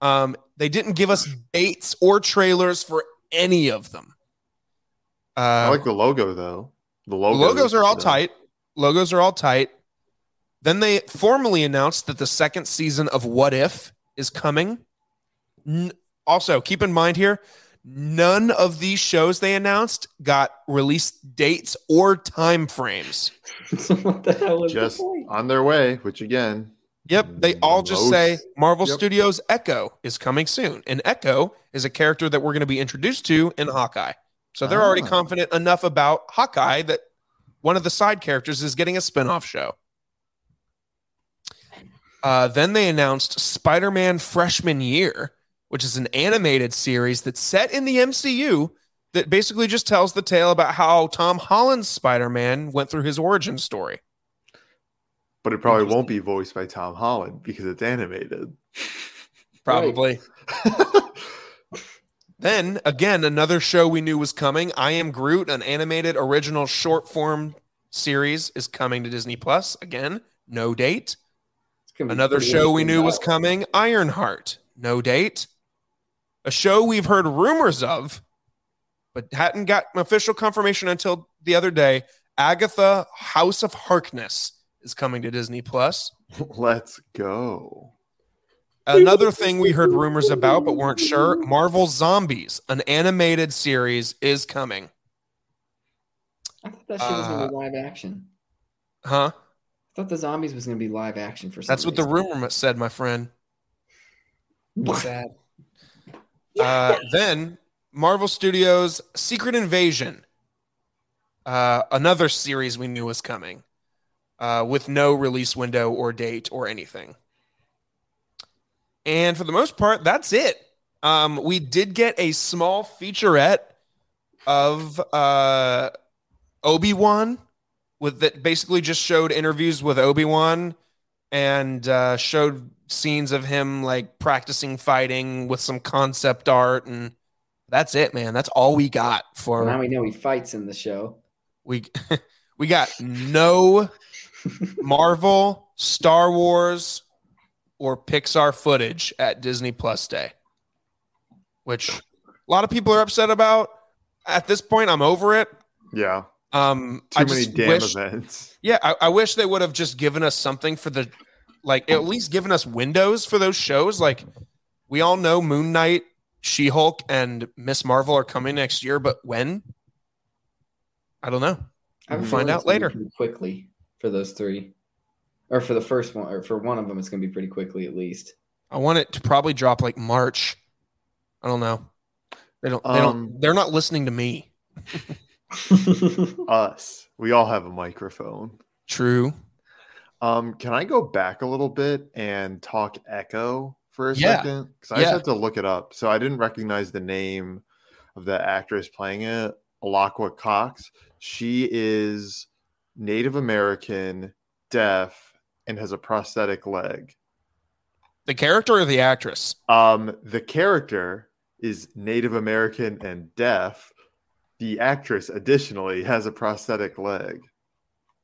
Um, they didn't give us dates or trailers for any of them. Uh, I like the logo though. The logo logos are all uh, tight. Logos are all tight. Then they formally announced that the second season of What If is coming. N- also, keep in mind here, none of these shows they announced got release dates or time frames. so what the hell is Just the point? on their way, which again, Yep, they all just say Marvel Yep. Studios Echo is coming soon. And Echo is a character that we're going to be introduced to in Hawkeye. So they're already Ah. confident enough about Hawkeye that one of the side characters is getting a spin-off show. Uh, then they announced Spider-Man Freshman Year, which is an animated series that's set in the MCU that basically just tells the tale about how Tom Holland's Spider-Man went through his origin story. But it probably won't be voiced by Tom Holland because it's animated. Probably. Then again, another show we knew was coming. I Am Groot, an animated original short form series, is coming to Disney Plus. Again, no date. It's gonna be Another show we knew was though. coming, Ironheart, no date. A show we've heard rumors of, but hadn't got official confirmation until the other day. Agatha House of Harkness is coming to Disney Plus. Let's go. Another thing we heard rumors about but weren't sure Marvel Zombies, an animated series, is coming. I thought that shit was gonna Uh, be live action. Huh? I thought the zombies was gonna be live action for some That's what the rumor said, my friend. What? Sad. Uh, then Marvel Studios Secret Invasion, uh, another series we knew was coming, uh, with no release window or date or anything. And for the most part, that's it. Um, we did get a small featurette of uh, Obi Wan, with that basically just showed interviews with Obi Wan and uh, showed scenes of him like practicing fighting with some concept art, and that's it, man. That's all we got for now we know he fights in the show. we We got no Marvel, Star Wars, or Pixar footage at Disney Plus Day, which a lot of people are upset about. At this point, I'm over it. Yeah. Um, Too I many damn wish, events. yeah, I, I wish they would have just given us something for the, like, at least given us windows for those shows. Like, we all know Moon Knight, She Hulk, and Miss Marvel are coming next year, but when? I don't know. We'll find out it's gonna be later. Quickly for those three, or for the first one, or for one of them, it's going to be pretty quickly at least. I want it to probably drop like March. I don't know. They don't. They Um, don't. They're not listening to me. Us. We all have a microphone. True. Um, can I go back a little bit and talk Echo for a Yeah. second? Because I Yeah. just had to look it up. So I didn't recognize the name of the actress playing it, Alaqua Cox. She is Native American, deaf, and has a prosthetic leg. The character or the actress? Um, the character is Native American and deaf. The actress, additionally, has a prosthetic leg.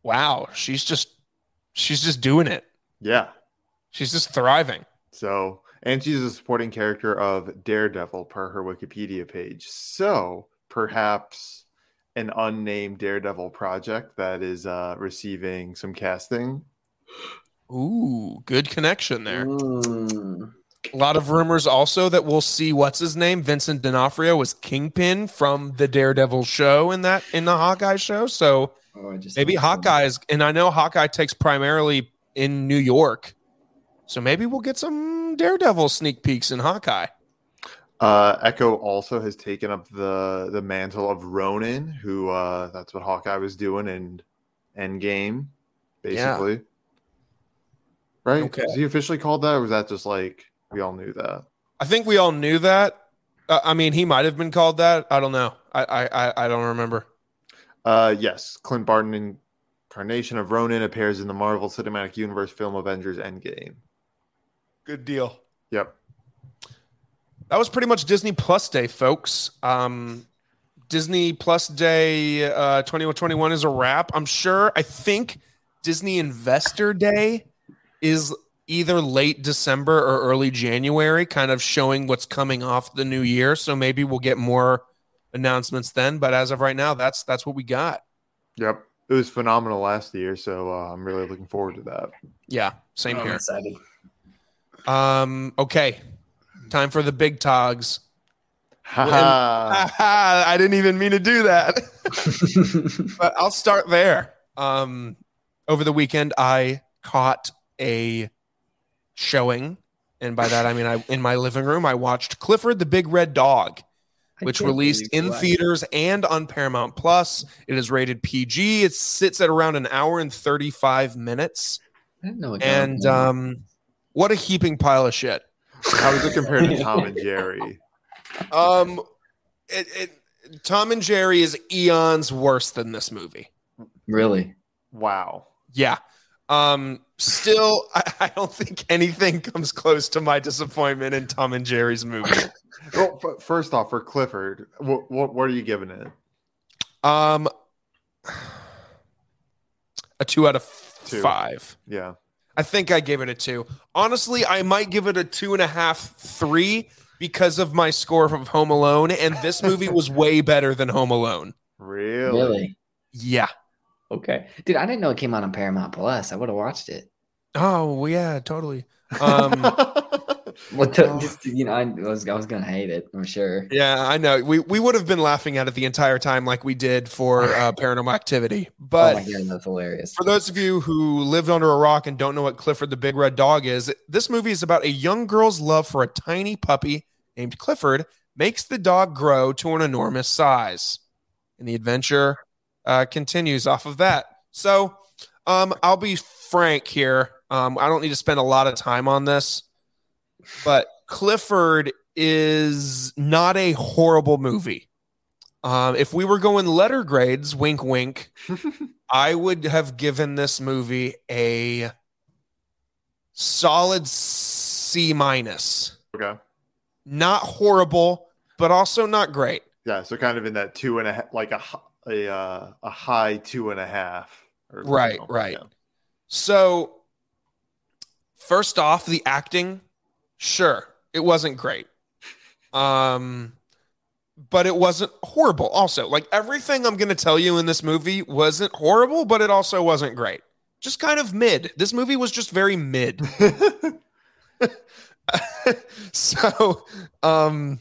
Wow. She's just. She's just doing it. Yeah. She's just thriving. So, and she's a supporting character of Daredevil per her Wikipedia page. So, perhaps an unnamed Daredevil project that is uh, receiving some casting. Ooh, good connection there. Mm. A lot of rumors also that we'll see what's his name, Vincent D'Onofrio, was Kingpin from the Daredevil show in that in the Hawkeye show. So Oh, I just maybe Hawkeye's, and I know Hawkeye takes primarily in New York. So maybe we'll get some Daredevil sneak peeks in Hawkeye. Uh, Echo also has taken up the the mantle of Ronin, who uh, that's what Hawkeye was doing in Endgame, basically. Right? Okay. Is he officially called that, or was that just like we all knew that? I think we all knew that. Uh, I mean, he might have been called that. I don't know. I I I, I don't remember. Uh, yes, Clint Barton incarnation of Ronin appears in the Marvel Cinematic Universe film Avengers Endgame. Good deal. Yep. That was pretty much Disney Plus Day, folks. Um, Disney Plus Day uh, 2021 is a wrap. I'm sure. I think Disney Investor Day is either late December or early January, kind of showing what's coming off the new year. So maybe we'll get more announcements then. But as of right now, that's that's what we got. Yep. It was phenomenal last year, so uh, I'm really looking forward to that. Yeah, same here I'm here. excited. Um, okay, time for the big togs. Haha. I didn't even mean to do that. but I'll start there. Um, over the weekend, I caught a showing, and by that I mean I in my living room I watched Clifford the Big Red Dog, which released in theaters and on Paramount Plus. It is rated PG. It sits at around an hour and thirty five minutes, I didn't know and um, what a heaping pile of shit. How was it compared to Tom and Jerry? Um, it, it Tom and Jerry is eons worse than this movie. really. Wow. Yeah. Um, still, I, I don't think anything comes close to my disappointment in Tom and Jerry's movie. Well, f- first off, for Clifford, what, what what are you giving it? Um, a two out of Two. five. Yeah. I think I gave it a two. Honestly, I might give it a two and a half, three because of my score of Home Alone, and this movie was way better than Home Alone. Really? Really? Yeah. Okay. Dude, I didn't know it came out on Paramount Plus. I would have watched it. Oh yeah, totally. Um, Well, to, just, you know, I was I was gonna hate it. I'm sure. Yeah, I know. We we would have been laughing at it the entire time, like we did for uh, Paranormal Activity. But oh my god, that's hilarious. for those of you who lived under a rock and don't know what Clifford the Big Red Dog is, this movie is about a young girl's love for a tiny puppy named Clifford makes the dog grow to an enormous size, and the adventure uh, continues off of that. So, um, I'll be frank here. Um, I don't need to spend a lot of time on this, but Clifford is not a horrible movie. Um, if we were going letter grades, wink, wink, I would have given this movie a solid C minus. okay. Not horrible, but also not great. Yeah. So kind of in that two and a half, like a a uh, a high two and a half. or Right, right. So, first off, the acting, sure, it wasn't great. Um, but it wasn't horrible. Also, like everything I'm going to tell you in this movie wasn't horrible, but it also wasn't great. Just kind of mid. This movie was just very mid. so, um,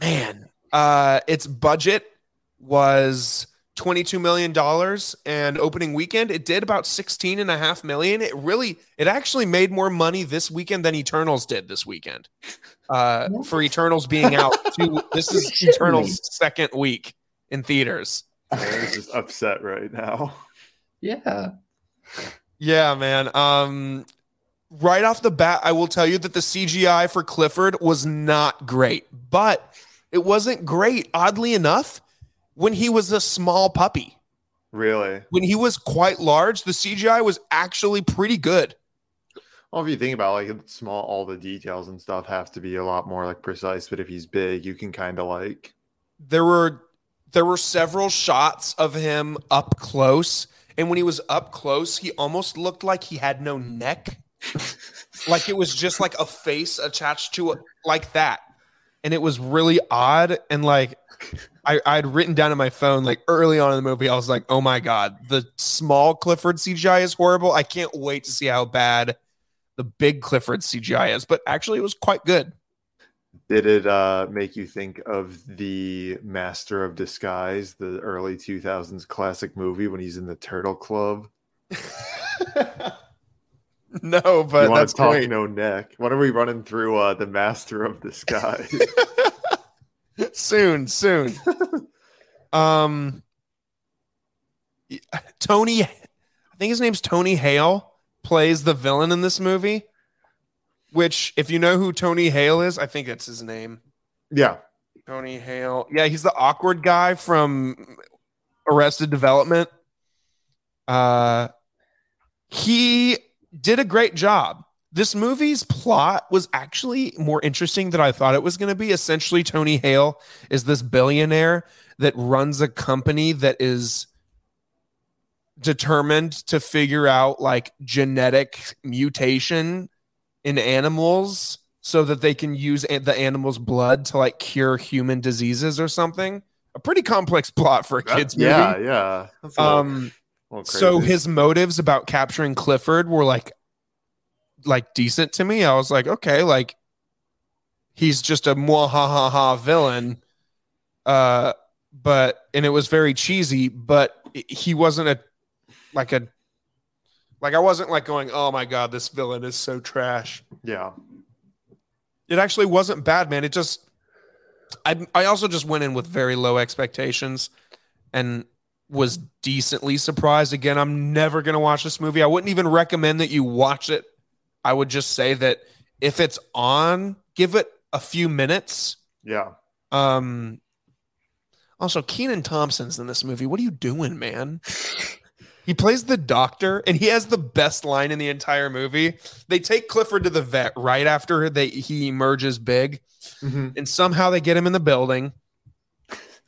man, uh, its budget was $22 million and opening weekend. It did about 16 and a half million. It really it actually made more money this weekend than eternals did this weekend. Uh for eternals being out to this is Shit me. eternals second week in theaters. I'm just upset right now. Yeah. yeah man. Um right off the bat i will tell you that the cgi for clifford was not great but it wasn't great oddly enough when he was a small puppy Really? when he was quite large, the CGI was actually pretty good. Well, if you think about like small, all the details and stuff have to be a lot more like precise. But if he's big, you can kind of like There were there were several shots of him up close, and when he was up close, he almost looked like he had no neck. like it was just like a face attached to it like that. And it was really odd and like I, I'd written down in my phone like early on in the movie, I was like, oh my God, the small Clifford CGI is horrible. I can't wait to see how bad the big Clifford CGI is. But actually, it was quite good. Did it uh, make you think of the Master of Disguise, the early 2000s classic movie when he's in the Turtle Club? no, but that's talk great. no neck? When are we running through uh, the Master of Disguise? soon, soon. um, Tony, I think his name's Tony Hale, plays the villain in this movie. Which, if you know who Tony Hale is, I think that's his name. yeah, Tony Hale. Yeah, he's the awkward guy from Arrested Development. Uh he did a great job. This movie's plot was actually more interesting than I thought it was going to be. Essentially, Tony Hale is this billionaire that runs a company that is determined to figure out like genetic mutation in animals so that they can use a- the animal's blood to like cure human diseases or something. A pretty complex plot for a kids movie. yeah, yeah. Little- Um little so his motives about capturing Clifford were like like decent to me. I was like, okay, like he's just a ha ha ha villain. Uh but and it was very cheesy, but he wasn't a like a like I wasn't like going, "Oh my god, this villain is so trash." yeah, It actually wasn't bad, man. It just I I also just went in with very low expectations and was decently surprised. Again, I'm never going to watch this movie. I wouldn't even recommend that you watch it. I would just say that if it's on, give it a few minutes. yeah. Um also Kenan Thompson's in this movie. What are you doing, man? He plays the doctor and he has the best line in the entire movie. They take Clifford to the vet right after they he emerges big Mhm. and somehow they get him in the building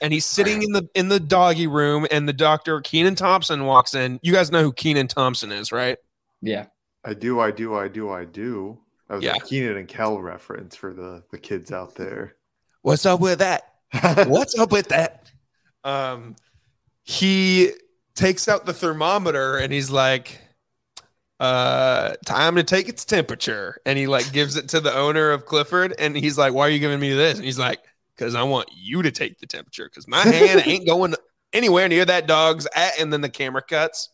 and he's sitting in the in the doggy room and the doctor Kenan Thompson walks in. You guys know who Kenan Thompson is, right? Yeah. I do, I do, I do, I do. That was Yeah. a Kenan and Kel reference for the the kids out there. What's up with that? What's up with that? Um, he takes out the thermometer and he's like, uh, time to take its temperature. And he like gives it to the owner of Clifford. And he's like, why are you giving me this? And he's like, because I want you to take the temperature because my hand ain't going anywhere near that dog's at. And then the camera cuts.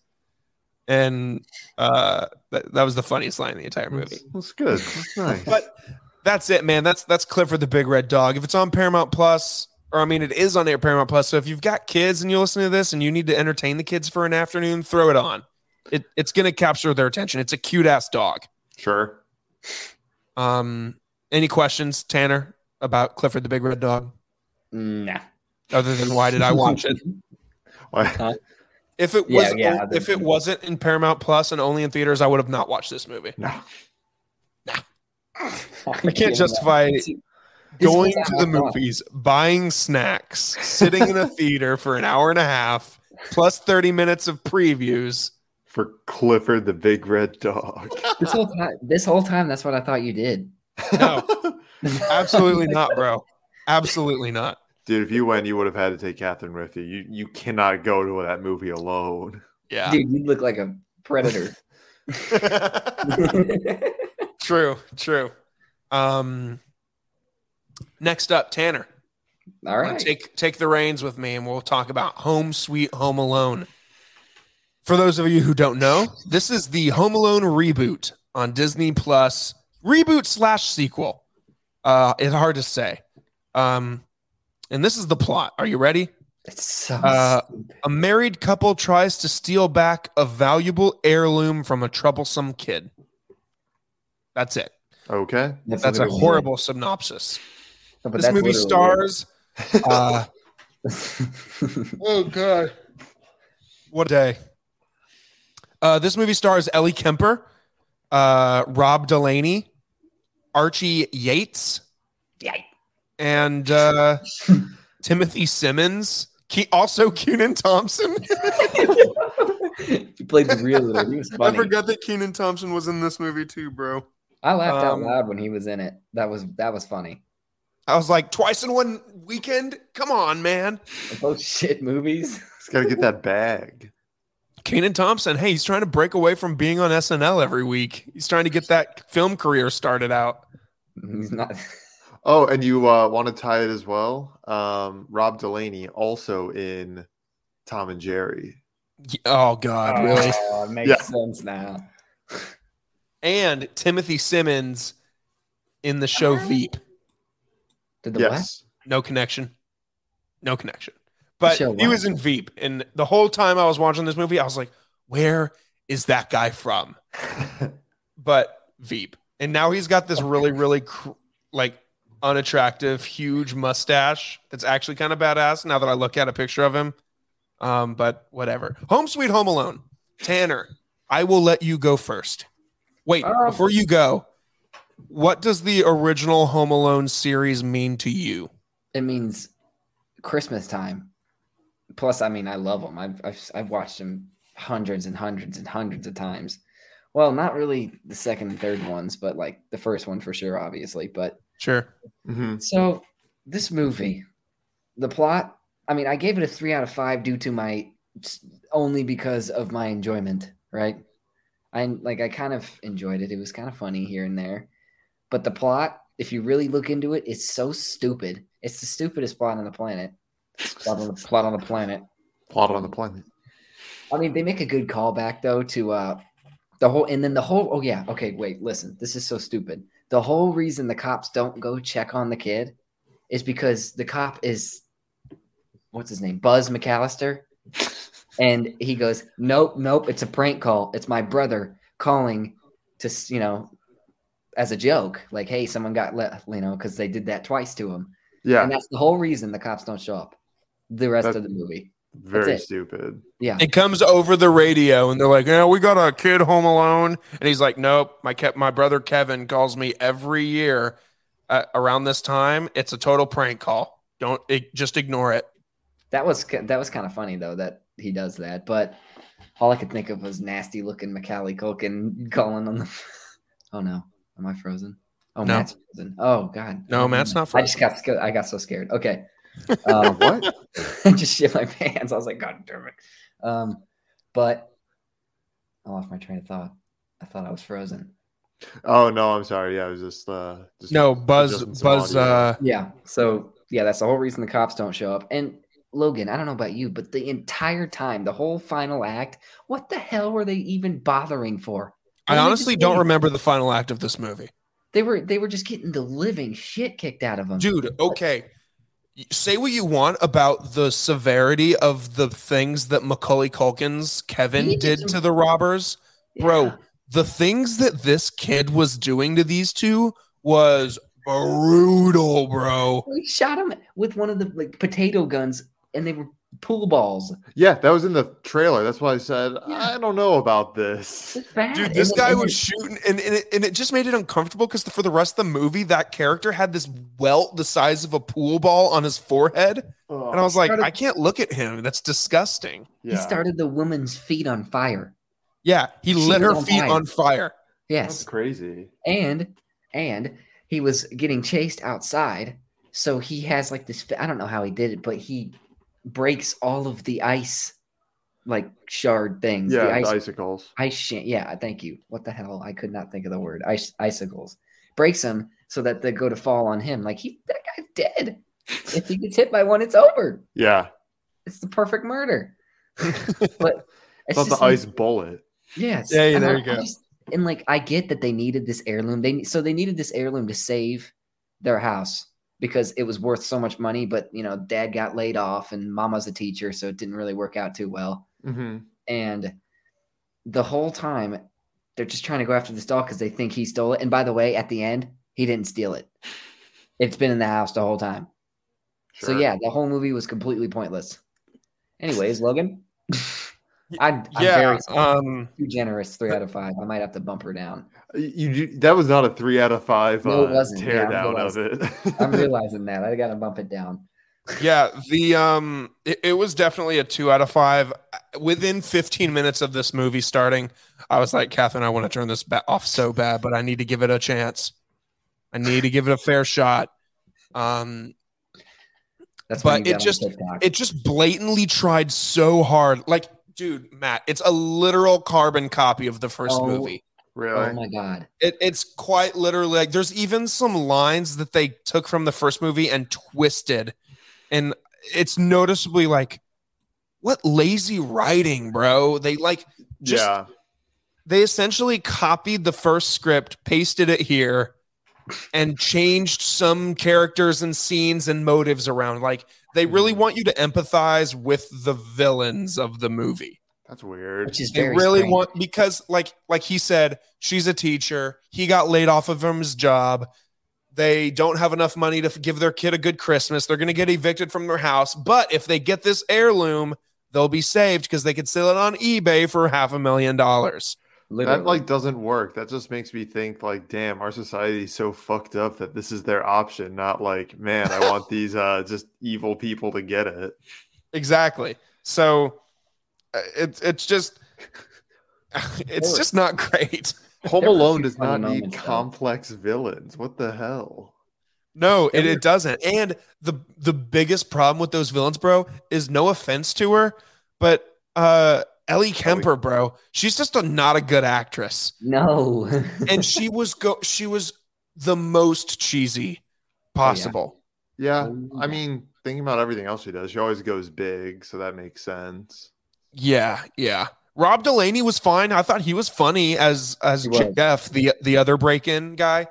And uh, that, that was the funniest line in the entire movie. That's, that's good. That's nice. But that's it, man. That's that's Clifford the Big Red Dog. If it's on Paramount Plus, or I mean, it is on Air Paramount Plus. So if you've got kids and you listen to this and you need to entertain the kids for an afternoon, throw it on. It it's gonna capture their attention. It's a cute ass dog. sure. Um, any questions, Tanner, about Clifford the Big Red Dog? Nah. Other than why did I watch it? Why? If it was yeah, if it wasn't in Paramount Plus and only in theaters, I would have not watched this movie. No. I can't justify His going to the movies, buying snacks, sitting in a theater for an hour and a half, plus 30 minutes of previews. For Clifford the Big Red Dog. This whole time, this whole time, that's what I thought you did. No. Absolutely not, bro. Absolutely not. Dude, if you went, you would have had to take Catherine with you. You you cannot go to that movie alone. Yeah. Dude, you look like a predator. true, true. Um next up, Tanner. All right. Take take the reins with me and we'll talk about Home Sweet Home Alone. For those of you who don't know, this is the Home Alone reboot on Disney Plus. Reboot slash sequel. Uh it's hard to say. Um and this is the plot. Are you ready? It's so Uh. A married couple tries to steal back a valuable heirloom from a troublesome kid. That's it. Okay. That's a literally it. horrible synopsis. No, but this that's movie stars. Uh, oh god, what a day! Uh, this movie stars Ellie Kemper, uh, Rob Delaney, Archie Yates, Yikes. And uh, Timothy Simons. Ke- also, Kenan Thompson. he played the real little. He was I forgot that Kenan Thompson was in this movie too, bro. I laughed out Um, loud when he was in it. That was that was funny. I was like, twice in one weekend. Come on, man. Both shit movies. He's got to get that bag. Kenan Thompson, hey, he's trying to break away from being on SNL every week. He's trying to get that film career started out. He's not. Oh, and you uh, want to tie it as well? Um, Rob Delaney also in Tom and Jerry. Oh God, really? Oh, it makes Yeah. sense now. And Timothy Simons in the show Veep. Did the yes. No connection. No connection. But he what? was in Veep, and the whole time I was watching this movie, I was like, "Where is that guy from?" But Veep, and now he's got this really, really cr- like unattractive, huge mustache that's actually kind of badass. Now that I look at a picture of him, um, but whatever. Home Sweet Home Alone. Tanner, I will let you go first. Wait, Um, before you go, what does the original Home Alone series mean to you? It means Christmas time. Plus, I mean, I love them. I've, I've I've watched them hundreds and hundreds and hundreds of times. Well, not really the second and third ones, but like the first one for sure, obviously. But Sure. hmm So this movie, the plot, I mean, I gave it a three out of five due to my only because of my enjoyment, right? I like I kind of enjoyed it. It was kind of funny here and there. But the plot, if you really look into it, it's so stupid. It's the stupidest plot on the planet. Plot on the, plot on the planet. Plot on the planet. I mean, they make a good callback though to uh the whole and then the whole oh yeah, okay, wait, listen. This is so stupid. The whole reason the cops don't go check on the kid is because the cop is what's his name? Buzz McAllister. And he goes, "Nope, nope, it's a prank call. It's my brother calling to, you know, as a joke. Like, hey, someone got let, you know, cuz they did that twice to him." Yeah, And that's the whole reason the cops don't show up the rest That- of the movie. Very stupid. Yeah. It comes over the radio, and they're like, "Yeah, we got a kid home alone," and he's like, "Nope, my ke- my brother Kevin calls me every year uh, around this time. It's a total prank call. Don't it, just ignore it." That was that was kind of funny though that he does that, but all I could think of was nasty looking Macaulay Culkin calling on the. Oh no, am I frozen? Oh, No. Matt's frozen. Oh god, No, Matt's not frozen. I just got scared. I got so scared. Okay, um, what? I just shit my pants. I was like, God damn it. Um, but I lost my train of thought. I thought I was frozen. Oh no, I'm sorry. Yeah, I was just uh just No, Buzz, Buzz. audio. Uh, Yeah. So yeah, that's the whole reason the cops don't show up. And Logan, I don't know about you, but the entire time, the whole final act, what the hell were they even bothering for? I Were they honestly don't remember the final act of this movie, They were they were just getting the living shit kicked out of them. dude. Okay, say what you want about the severity of the things that Macaulay Culkin's Kevin did did to the robbers. bro, the things that this kid was doing to these two was brutal, bro. We shot him with one of the like potato guns, and they were pool balls. Yeah, that was in the trailer. That's why I said Yeah. I don't know about this. Dude, this then- guy and was then- shooting, and, and, it, and it just made it uncomfortable because for the rest of the movie, that character had this welt the size of a pool ball on his forehead. Oh. And I was like, started- I can't look at him. That's disgusting. yeah, He started the woman's feet on fire. Yeah, he She lit her on feet fire. on fire. that's Yes. crazy. and and he was getting chased outside so he has like this i don't know how he did it but he breaks all of the ice like shard things Yeah, the the icicles. ice sh- yeah thank you what the hell i could not think of the word ice icicles breaks them so that they go to fall on him like he that guy's dead if he gets hit by one it's over Yeah, it's the perfect murder but it's it's not just the like- ice bullet. Yes. Yeah, yeah, and there I- you go. I just- and like I get that they needed this heirloom. They so they needed this heirloom to save their house because it was worth so much money. But you know, dad got laid off and mama's a teacher, so it didn't really work out too well. hmm And the whole time they're just trying to go after this doll because they think he stole it. And by the way, at the end, he didn't steal it. It's been in the house the whole time. So yeah, the whole movie was completely pointless. Anyways, Logan. I'm, I'm yeah, very um, too generous. Three out of five. I might have to bump her down. You, you that was not a three out of five No, it uh, wasn't. tear Yeah, down of it. I'm realizing that. I got to bump it down. yeah, the um, it, it was definitely a two out of five. Within 15 minutes of this movie starting, I was like, Catherine, I want to turn this ba- off so bad, but I need to give it a chance. I need to give it a fair shot. Um, That's But it just- it just blatantly tried so hard. Like, dude, Matt, it's a literal carbon copy of the first Oh. movie. really? Oh my god! It, it's quite literally like there's even some lines that they took from the first movie and twisted, and it's noticeably like, what lazy writing, bro? They like just yeah. they essentially copied the first script, pasted it here, and changed some characters and scenes and motives around. Like they really mm. want you to empathize with the villains mm. of the movie. That's weird. Which is They really strange. want because like like he said, she's a teacher. He got laid off of from his job. They don't have enough money to give their kid a good Christmas. They're going to get evicted from their house. But if they get this heirloom, they'll be saved because they could sell it on eBay for half a million dollars. Literally. That like doesn't work. That just makes me think like, damn, our society is so fucked up that this is their option, not like, man, I want these uh just evil people to get it. Exactly. So uh, it's it's just it's just not great. Home There were a Alone does not need moments, though. complex villains. What the hell? No, it, it doesn't. And the the biggest problem with those villains, bro, is no offense to her, but uh Ellie Kemper, bro, she's just a not a good actress. no. And she was go she was the most cheesy possible. Yeah, Oh, I mean, thinking about everything else she does, she always goes big, so that makes sense. Yeah, yeah. Rob Delaney was fine. I thought he was funny as as Jeff, the the other break-in guy.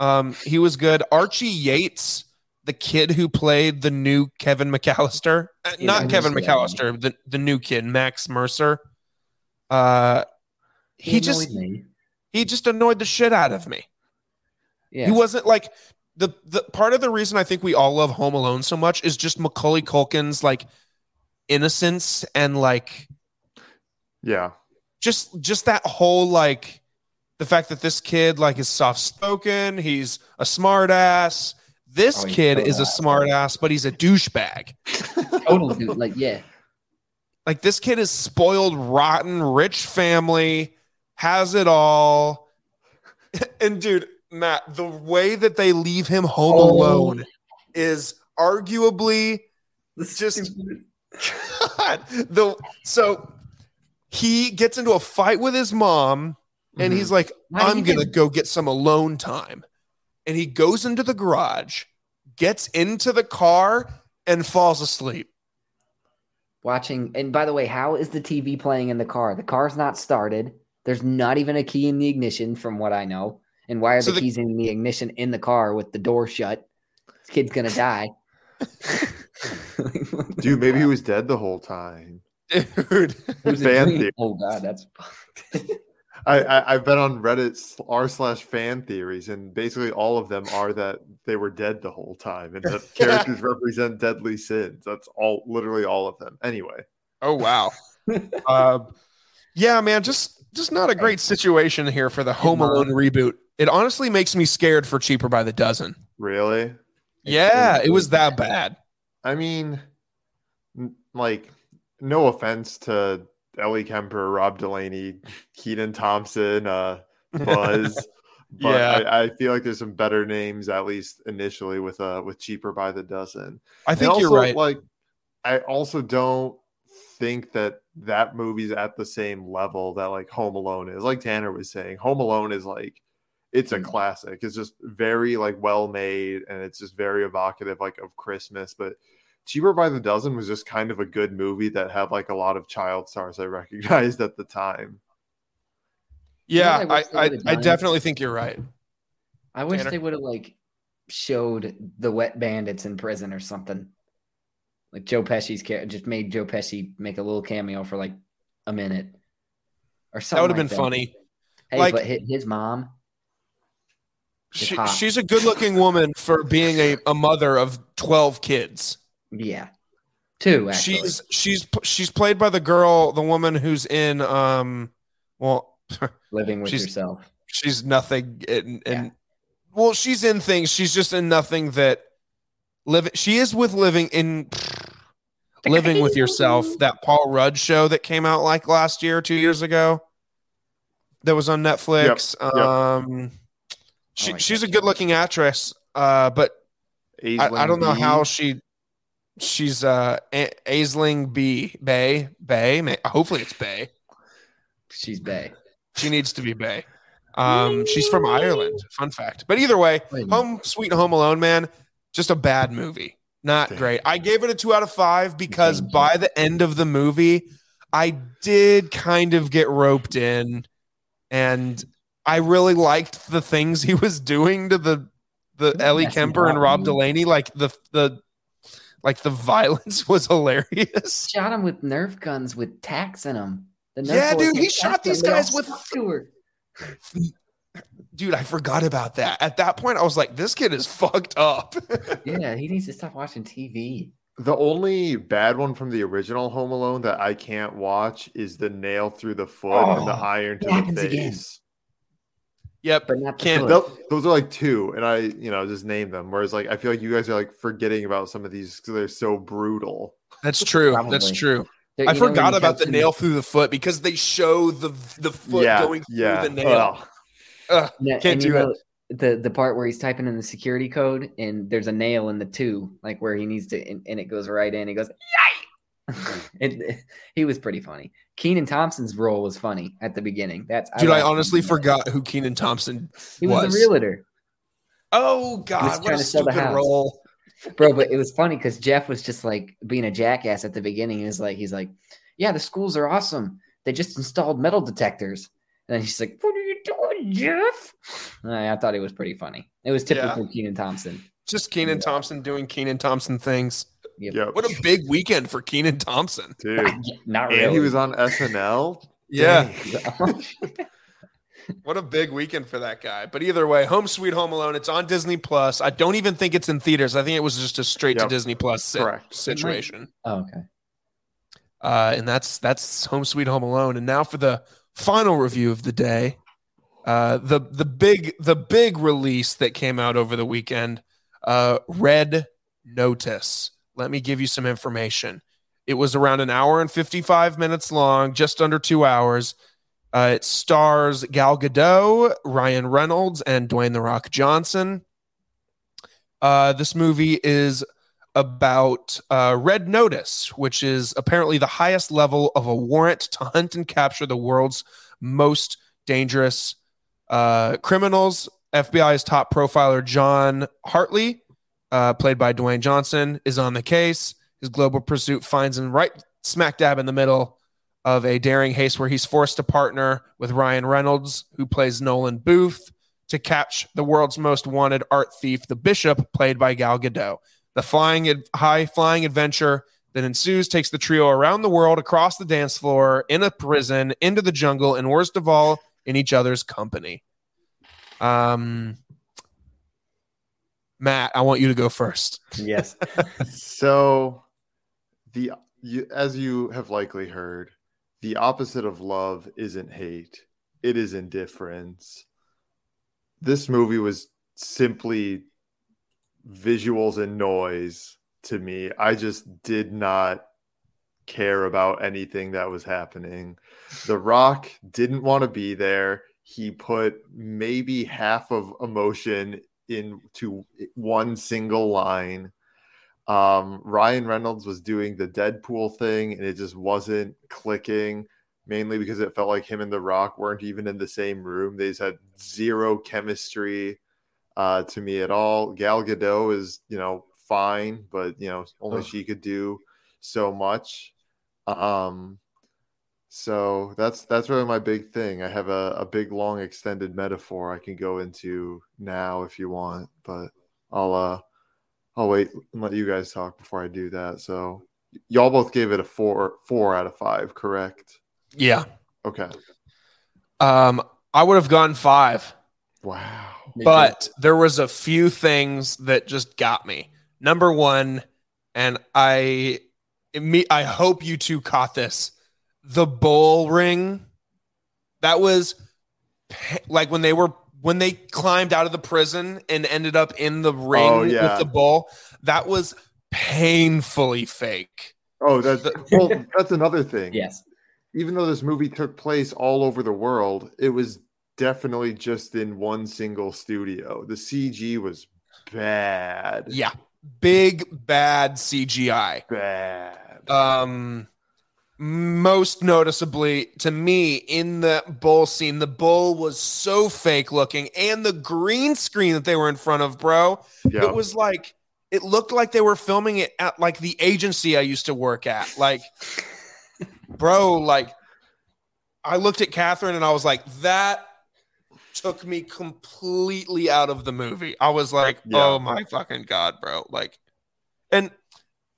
Um, he was good. Archie Yates, the kid who played the new Kevin McAllister, Uh, Yeah, not I Kevin missed that one. McAllister, the the new kid, Max Mercer. Uh, he, just annoyed me. he just annoyed the shit out of me. Yeah. He wasn't like the the part of the reason I think we all love Home Alone so much is just Macaulay Culkin's like innocence and like Yeah, just just that whole like the fact that this kid like is soft spoken, he's a smart ass. This Oh, kid so is a bad. smart ass, but he's a douchebag. totally, dude. Like, yeah. Like this kid is spoiled, rotten, rich family, has it all. And dude, Matt, the way that they leave him home Oh. alone is arguably just God, the so he gets into a fight with his mom and Mhm. he's like i'm gonna get- go get some alone time and he goes into the garage gets into the car and falls asleep watching. And by the way, how is the TV playing in the car? The car's not started. There's not even a key in the ignition, from what I know. And why are So the, the- keys in the ignition in the car with the door shut? This kid's gonna die. dude, maybe he was dead the whole time. dude It was a fan theory. Oh god, that's fucked. I, I I've been on Reddit r slash fan theories, and basically all of them are that they were dead the whole time, and that characters represent deadly sins. That's all, literally all of them. Anyway, Oh wow. uh, yeah, man, just just not a great situation here for the Home Mom. Alone reboot. It honestly makes me scared for cheaper by the dozen. really? Yeah, it was that bad. I mean, like, no offense to Ellie Kemper, Rob Delaney, Kenan Thompson, uh, Buzz. But Yeah. I, I feel like there's some better names, at least initially, with uh with cheaper by the dozen. I think you're right. Like, I also don't think that that movie's at the same level that like Home Alone is. Like Tanner was saying, Home Alone is like it's Mm. a classic. It's just very like well made and it's just very evocative like of Christmas. But Cheaper by the Dozen was just kind of a good movie that had like a lot of child stars I recognized at the time. yeah, You I I, I, I definitely think you're right. I wish Tanner? they would have like showed the wet bandits in prison or something. Like Joe Pesci's character just made Joe Pesci make a little cameo for like a minute or something. That would have like been funny. Hey, Like- but his, his mom, She, she's a good looking woman for being a, a mother of 12 kids. Yeah, two actually. She's she's she's played by the girl, the woman who's in um well living with she's- yourself. she's nothing and, and Yeah. well she's in things she's just in nothing that live she is with living in living with yourself that paul rudd show that came out like last year two years ago that was on netflix yep. um she, like she's a good looking actress uh but I, I don't know how she she's uh A- Aisling B Bay Bay May- hopefully it's Bay She's Bay. she needs to be Bay. Um, she's from Ireland. Fun fact. But either way, Home Sweet Home Alone, man, just a bad movie. Not great. I gave it a two out of five because Thank you. by the end of the movie, I did kind of get roped in, and I really liked the things he was doing to the the Ellie Kemper and Rob. Delaney. Like the the like the violence was hilarious. Shot him with Nerf guns with tacks in them. The Yeah, dude, he shot tacks in these 'em. They all guys with- stuck to. Dude, I forgot about that. At that point, I was like, this kid is fucked up. Yeah, he needs to stop watching TV. The only bad one from the original Home Alone that I can't watch is the nail through the foot and the Oh, iron to the happens again. Face. yep. But not the Can't- Those are like two, and I, you know, just name them. Whereas, like, I feel like you guys are like forgetting about some of these because they're so brutal. That's true. That's Probably. true. There- I you know when forgot about the nail through the foot because they show the the foot yeah, going through the nail. Ugh. Ugh, Yeah, Can't you do it. The the part where he's typing in the security code and there's a nail in the two, like where he needs to, and, and it goes right in. He goes, Yay! it, he was pretty funny. Kenan Thompson's role was funny at the beginning. That's Dude, I him. honestly forgot who Kenan Thompson He was, was. the realtor, Oh God, what a stupid role. bro. But it was funny because Jeff was just like being a jackass at the beginning. He was like, he's like, yeah, the schools are awesome. They just installed metal detectors. And then he's like, what are you doing, Jeff? I, I thought it was pretty funny. It was typical Kenan Thompson. Just Kenan Thompson doing Kenan Thompson things. Yep. What a big weekend for Kenan Thompson. dude. Not really. And he was on SNL. Yeah, what a big weekend for that guy. But either way, Home Sweet Home Alone. It's on Disney Plus. I don't even think it's in theaters. I think it was just a straight to Disney Plus si- Correct. situation. oh, okay. Uh, and that's that's Home Sweet Home Alone. And now for the final review of the day, uh, the the big the big release that came out over the weekend, uh, Red Notice. Let me give you some information. It was around an hour and fifty five minutes long, just under two hours. Uh, it stars Gal Gadot, Ryan Reynolds, and Dwayne the Rock Johnson. Uh, this movie is about uh, Red Notice, which is apparently the highest level of a warrant to hunt and capture the world's most dangerous uh, criminals. FBI's top profiler, John Hartley, uh, played by Dwayne Johnson, is on the case. His global pursuit finds him right smack dab in the middle of a daring haste where he's forced to partner with Ryan Reynolds, who plays Nolan Booth, to catch the world's most wanted art thief, the Bishop, played by Gal Gadot. The flying high flying adventure that ensues takes the trio around the world, across the dance floor, in a prison, into the jungle, and worst of all, in each other's company. Um, Matt, I want you to go first. Yes. so the you, as you have likely heard, the opposite of love isn't hate. It is indifference. This movie was simply visuals and noise to me. I just did not care about anything that was happening. The Rock didn't want to be there. He put maybe half of emotion into one single line. Um, Ryan Reynolds was doing the Deadpool thing and it just wasn't clicking, mainly because it felt like him and The Rock weren't even in the same room. They just had zero chemistry uh, to me at all. Gal Gadot is, you know, fine, but, you know, only she could do so much. Um, so that's that's really my big thing. I have a, a big long extended metaphor I can go into now if you want, but I'll uh I'll wait and let you guys talk before I do that. So y'all both gave it a four four out of five, correct? Yeah. Okay. Um, I would have gone five. Wow. but there was a few things that just got me. Number one, and I me I hope you two caught this. The bull ring. That was like when they were when they climbed out of the prison and ended up in the ring Oh, yeah. with the bull. That was painfully fake. Oh, that's well, that's another thing. yes. Even though this movie took place all over the world, it was definitely just in one single studio. The CG was bad. Yeah. Big bad CGI. Bad. um most noticeably to me in the bull scene the bull was so fake looking and the green screen that they were in front of bro yeah. it was like it looked like they were filming it at like the agency i used to work at like bro like i looked at catherine and i was like that took me completely out of the movie i was like Yeah. oh my fucking god bro like and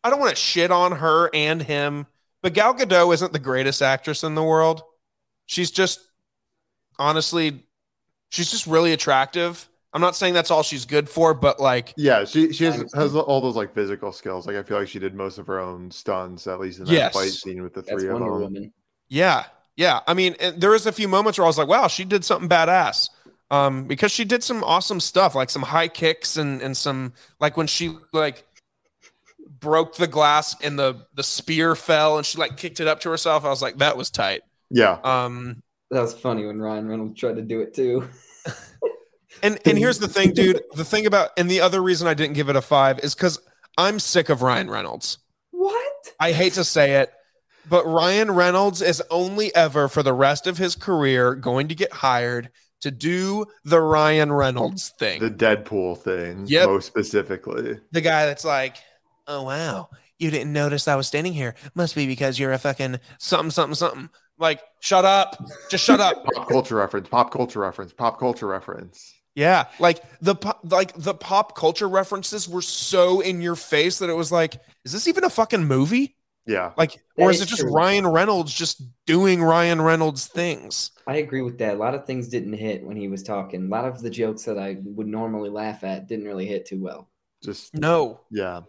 i don't want to shit on her and him but gal gadot isn't the greatest actress in the world she's just honestly she's just really attractive i'm not saying that's all she's good for but like Yeah, she she has, has all those like physical skills. Like I feel like she did most of her own stunts, at least in that Yes. fight scene with the That's three of Wonder them. Woman. Yeah, yeah. I mean, and there was a few moments where I was like, "Wow, she did something badass," um, because she did some awesome stuff, like some high kicks and and some like when she like broke the glass and the the spear fell and she like kicked it up to herself. I was like, that was tight. Yeah, Um, That was funny when Ryan Reynolds tried to do it too. and and here's the thing, dude. The thing about and the other reason I didn't give it a five is because I'm sick of Ryan Reynolds. What? I hate to say it, but Ryan Reynolds is only ever for the rest of his career going to get hired to do the Ryan Reynolds thing. the The, Deadpool thing, Yep. most specifically. The guy that's like, oh, wow, you didn't notice I was standing here. Must be because you're a fucking something, something, something. Like, shut up. Just shut up. Pop culture reference, pop culture reference, pop culture reference. Yeah, like the like the pop culture references were so in your face that it was like, is this even a fucking movie? Yeah, Like, That or is is it just true. Ryan Reynolds just doing Ryan Reynolds things? I agree with that. A lot of things didn't hit when he was talking. A lot of the jokes that I would normally laugh at didn't really hit too well. just No, yeah.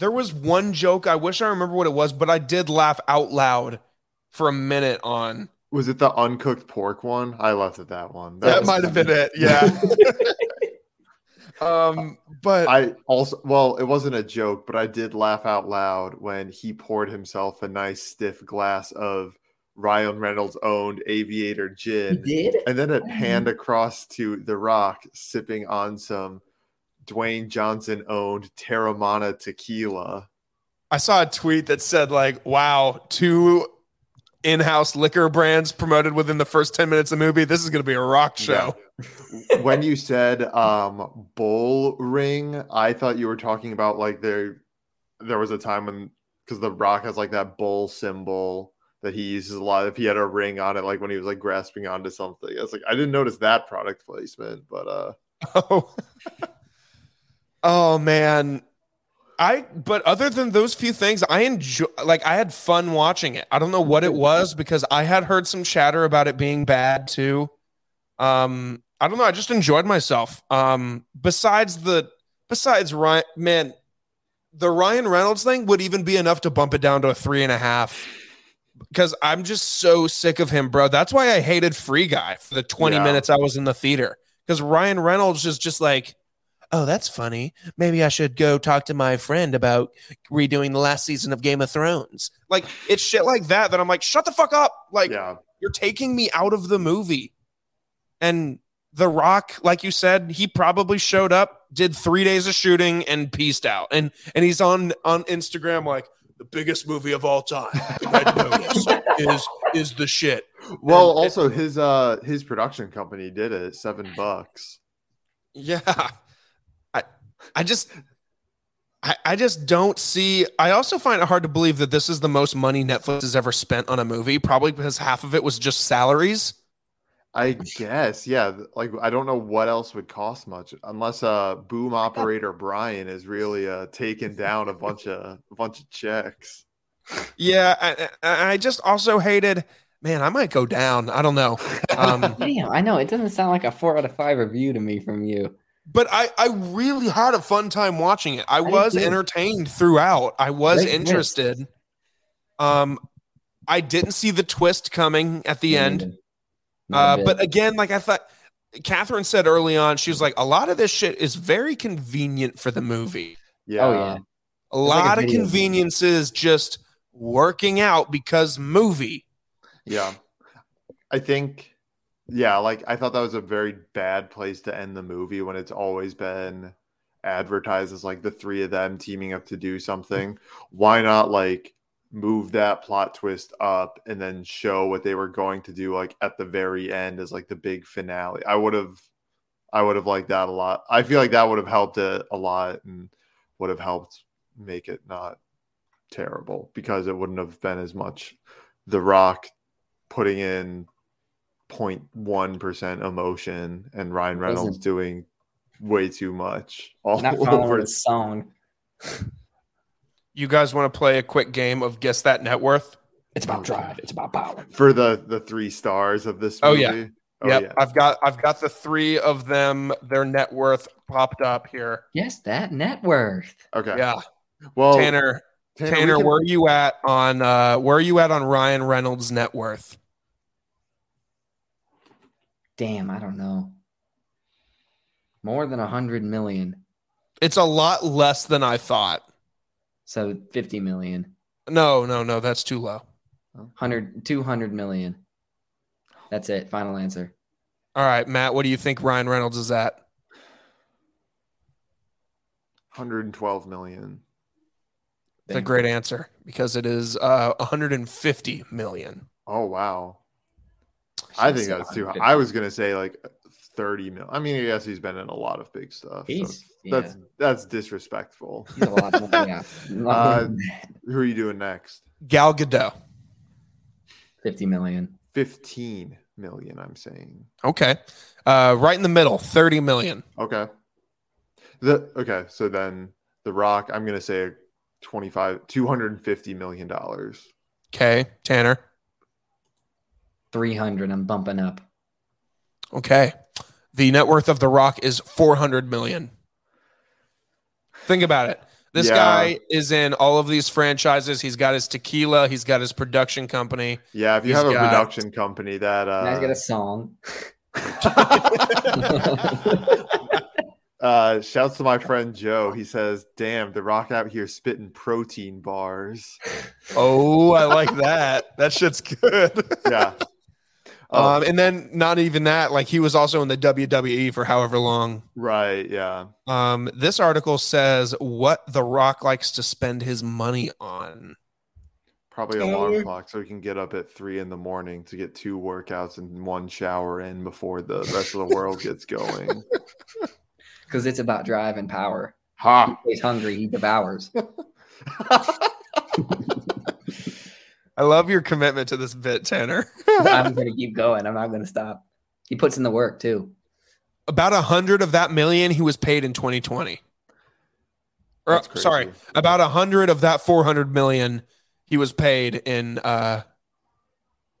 There was one joke. I wish I remember what it was, but I did laugh out loud for a minute on. Was it the uncooked pork one? I laughed at that one. That was might have been it. Yeah. um, but I also well, it wasn't a joke, but I did laugh out loud when he poured himself a nice stiff glass of Ryan Reynolds owned aviator He gin. did? And then it panned across to The Rock sipping on some Dwayne Johnson owned Teremana tequila. I saw a tweet that said like, "Wow, two in-house liquor brands promoted within the first ten minutes of the movie. This is going to be a rock show." when you said um bull ring, I thought you were talking about like there there was a time when because the rock has like that bull symbol that he uses a lot if he had a ring on it, like when he was like grasping onto something. I was like, I didn't notice that product placement, but uh Oh, oh man. I but other than those few things, I enjoy like I had fun watching it. I don't know what it was because I had heard some chatter about it being bad too. Um, I don't know. I just enjoyed myself. Um, besides the besides Ryan, man, the Ryan Reynolds thing would even be enough to bump it down to a three and a half. Because I'm just so sick of him, bro. That's why I hated Free Guy for the 20 Yeah. minutes I was in the theater. Because Ryan Reynolds is just like, oh, that's funny. Maybe I should go talk to my friend about redoing the last season of Game of Thrones. Like it's shit like that that I'm like, shut the fuck up. Like yeah, you're taking me out of the movie. And The Rock, like you said, he probably showed up, did three days of shooting, and pieced out. And and he's on on Instagram like the biggest movie of all time. Is is the shit. Well, And- also his uh his production company did it seven bucks. Yeah. I I just I, I just don't see I also find it hard to believe that this is the most money Netflix has ever spent on a movie, probably because half of it was just salaries. I guess, yeah. Like I don't know what else would cost much unless uh boom operator Brian is really uh taking down a bunch of a bunch of checks. Yeah, I, I I just also hated. Man, I might go down. I don't know. Um, Damn, I know it doesn't sound like a four out of five review to me from you. But I, I really had a fun time watching it. I did was too. entertained throughout. I was Great twist. interested. Um, I didn't see the twist coming at the end. Not a Uh, but again, like I thought, Catherine said early on, she was like, a lot of this shit is very convenient for the movie. Yeah. oh yeah, A like a lot of video game. conveniences just working out because movie. Yeah. I think yeah, like I thought that was a very bad place to end the movie when it's always been advertised as like the three of them teaming up to do something. Why not like move that plot twist up and then show what they were going to do like at the very end as like the big finale? I would have I would have liked that a lot. I feel like that would have helped it a lot and would have helped make it not terrible because it wouldn't have been as much The Rock putting in 0.1% emotion and Ryan Reynolds Wasn't- doing way too much all not over. following the song. You guys want to play a quick game of guess that net worth? It's about drive. It's about power. For the the three stars of this Oh, yeah. Oh, yep, yeah. I've got I've got the three of them. Their net worth popped up here. Yes, that net worth. Okay. Yeah, Well, Tanner, Tanner, we Tanner, can- where are you at on uh where are you at on Ryan Reynolds' net worth? Damn, I don't know. More than a hundred million. It's a lot less than I thought. So 50 million. No, no, no, that's too low. 100, 200 million. That's it. Final answer. All right, Matt, what do you think Ryan Reynolds is at? 112 million. It's a great answer because it is uh 150 million. Oh wow. I think that's too high. I was gonna say like 30 mil. I mean, I guess he's been in a lot of big stuff. so He's, yeah, that's that's disrespectful. he's a lot more. Yeah. Uh, Who are you doing next? Gal Gadot. 50 million. 15 million, I'm saying. Okay. Uh right in the middle, 30 million. Okay. The okay, so then The Rock, I'm gonna say 25 250 million dollars. Okay, Tanner. 300. I'm bumping up. Okay. The net worth of The Rock is 400 million. Think about it. This Yeah. guy is in all of these franchises. He's got his tequila, he's got his production company. Yeah, if you He's have a got- production company that And I uh, got a song. uh shouts to my friend Joe. He says, Damn, The Rock out here spitting protein bars. Oh, I like that. That shit's good. Yeah. Oh, Um, and then not even that, like he was also in the WWE for however long. right, yeah. Um, this article says what The Rock likes to spend his money on. Probably a alarm Taylor. clock so he can get up at three in the morning to get two workouts and one shower in before the rest of the world gets going. Because it's about drive and power. Ha! He's hungry. He devours. I love your commitment to this bit, Tanner. I'm going to keep going. I'm not going to stop. He puts in the work too. about a hundred of that million he was paid in 2020. Or, That's crazy. sorry, about a hundred of that 400 million he was paid in uh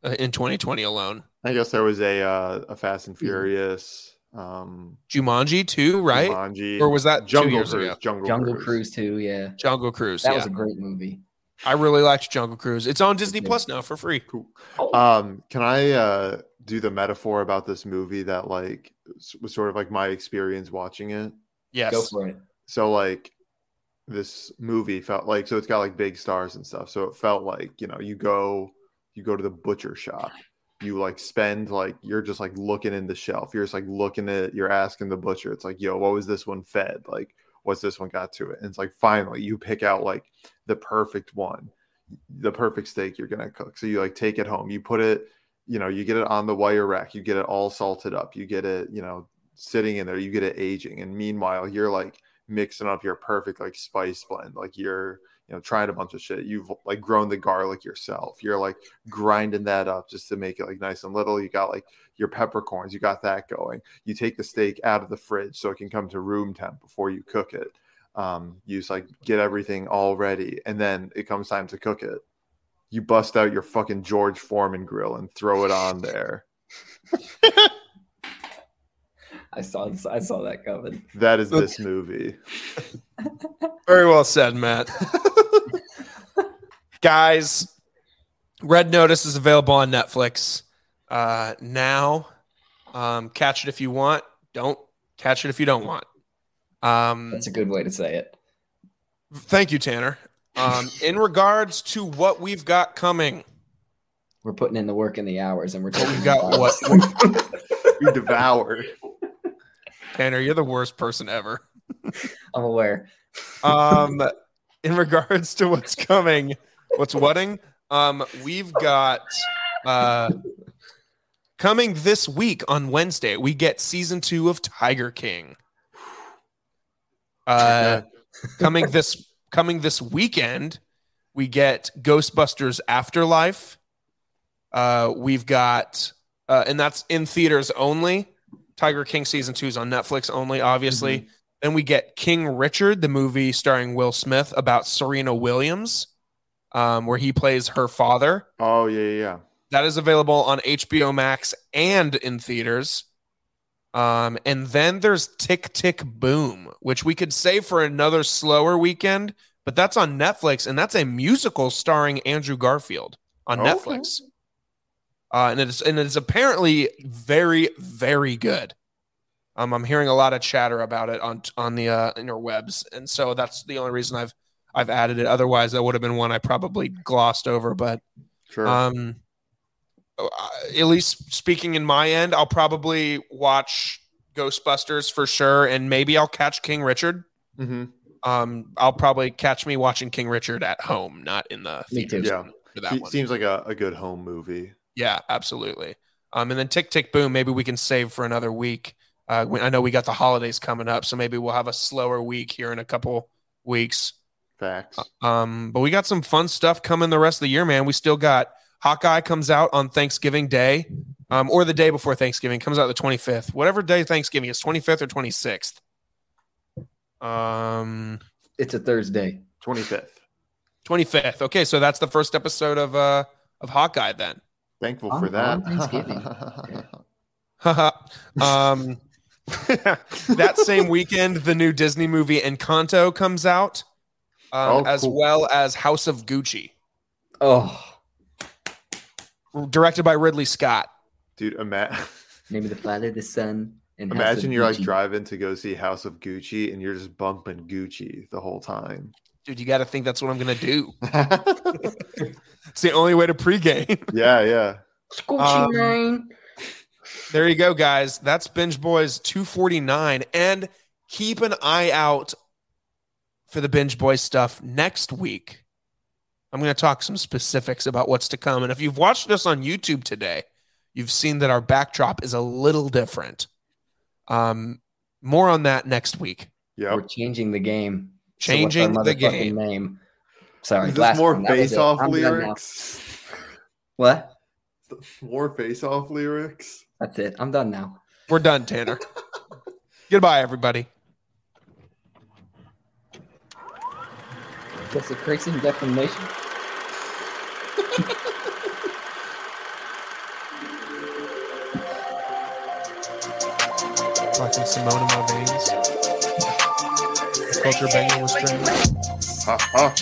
uh, in 2020 alone. I guess there was a uh, a Fast and Furious, um, Jumanji too, right? Jumanji, Or was that two Jungle years Cruise? Jungle, Jungle Cruise. Cruise too. Yeah, Jungle Cruise. that yeah. was a great movie. I really liked Jungle Cruise. It's on Disney Plus now for free. Cool. Oh, Um, can I uh, do the metaphor about this movie that like was sort of like my experience watching it? Yes. go for it. So like this movie felt like so it's got like big stars and stuff. So it felt like you know you go you go to the butcher shop. You like spend like you're just like looking in the shelf. You're just like looking at you're asking the butcher. It's like yo, what was this one fed? Like what's this one got to it? And it's like finally you pick out like the perfect one, the perfect steak you're gonna cook. So you like take it home. You put it, you know, you get it on the wire rack. You get it all salted up. You get it, you know, sitting in there. You get it aging. And meanwhile, you're like mixing up your perfect like spice blend. Like you're, you know, trying a bunch of shit. You've like grown the garlic yourself. You're like grinding that up just to make it like nice and little. You got like your peppercorns. You got that going. You take the steak out of the fridge so it can come to room temp before you cook it. Um, you just like get everything all ready, and then it comes time to cook it. You bust out your fucking George Foreman grill and throw it on there. I saw I saw that coming. That is this movie. Very well said, Matt. Guys, Red Notice is available on Netflix uh, now. Um, catch it if you want. Don't catch it if you don't want. Um, That's a good way to say it. thank you, Tanner. Um, in regards to what we've got coming, We're putting in the work and the hours, and we're what talking we've got what You devoured. Tanner, you're the worst person ever. I'm aware. um in regards to what's coming what's wedding um we've got uh coming this week on wednesday we get season two of tiger king uh coming this coming this weekend we get ghostbusters afterlife uh we've got uh and that's in theaters only tiger king season two is on netflix only obviously then we get King Richard, the movie starring Will Smith about Serena Williams, um, where he plays her father. Oh yeah, yeah, yeah. That is available on HBO Max and in theaters. Um, and then there's Tick Tick Boom, which we could save for another slower weekend, but that's on Netflix, and that's a musical starring Andrew Garfield on Okay. Netflix. Uh, and it's and it's apparently very very good. Um, I'm hearing a lot of chatter about it on on the uh, interwebs, and so that's the only reason I've I've added it. Otherwise, that would have been one I probably glossed over. But Sure. um, at least speaking in my end, I'll probably watch Ghostbusters for sure, and maybe I'll catch King Richard. hmm Um, I'll probably catch me watching King Richard at home, not in the Me too. theaters Yeah. for that Se- one. Seems like a, a good home movie. Yeah, absolutely. Um, and then Tick Tick Boom, maybe we can save for another week. Uh, we- I know we got the holidays coming up, so maybe we'll have a slower week here in a couple weeks. Facts. Um, but we got some fun stuff coming the rest of the year, man. We still got Hawkeye comes out on Thanksgiving Day, um, or the day before Thanksgiving comes out the 25th, whatever day Thanksgiving is, 25th or 26th. Um, It's a Thursday. Twenty fifth. 25th. Okay, so that's the first episode of uh of Hawkeye then. Thankful On- for that. on Thanksgiving. Um, that same weekend, the new Disney movie Encanto comes out, um, Oh, as cool. well as House of Gucci, Oh, directed by Ridley Scott. Dude, imagine. Name of the Father, the Son, and House imagine of you're like driving to go see House of Gucci and you're just bumping Gucci the whole time. Dude, you got to think that's what I'm gonna do. It's the only way to pregame. yeah. Gucci Um, man. there you go, guys. That's Binge Boys 249, and keep an eye out for the Binge Boys stuff next week. I'm going to talk some specifics about what's to come. And if you've watched us on YouTube today, you've seen that our backdrop is a little different. Um, more on that next week. Yeah, We're changing the game. Changing what's our the game. Name. Sorry, Is this last more one, that was face it. off I'm done now. lyrics? What? More face off lyrics? That's it. I'm done now. We're done, Tanner. Goodbye, everybody. That's a crazy defamation. Fucking Simone in my veins. The Culture banging with strings. Ha ha.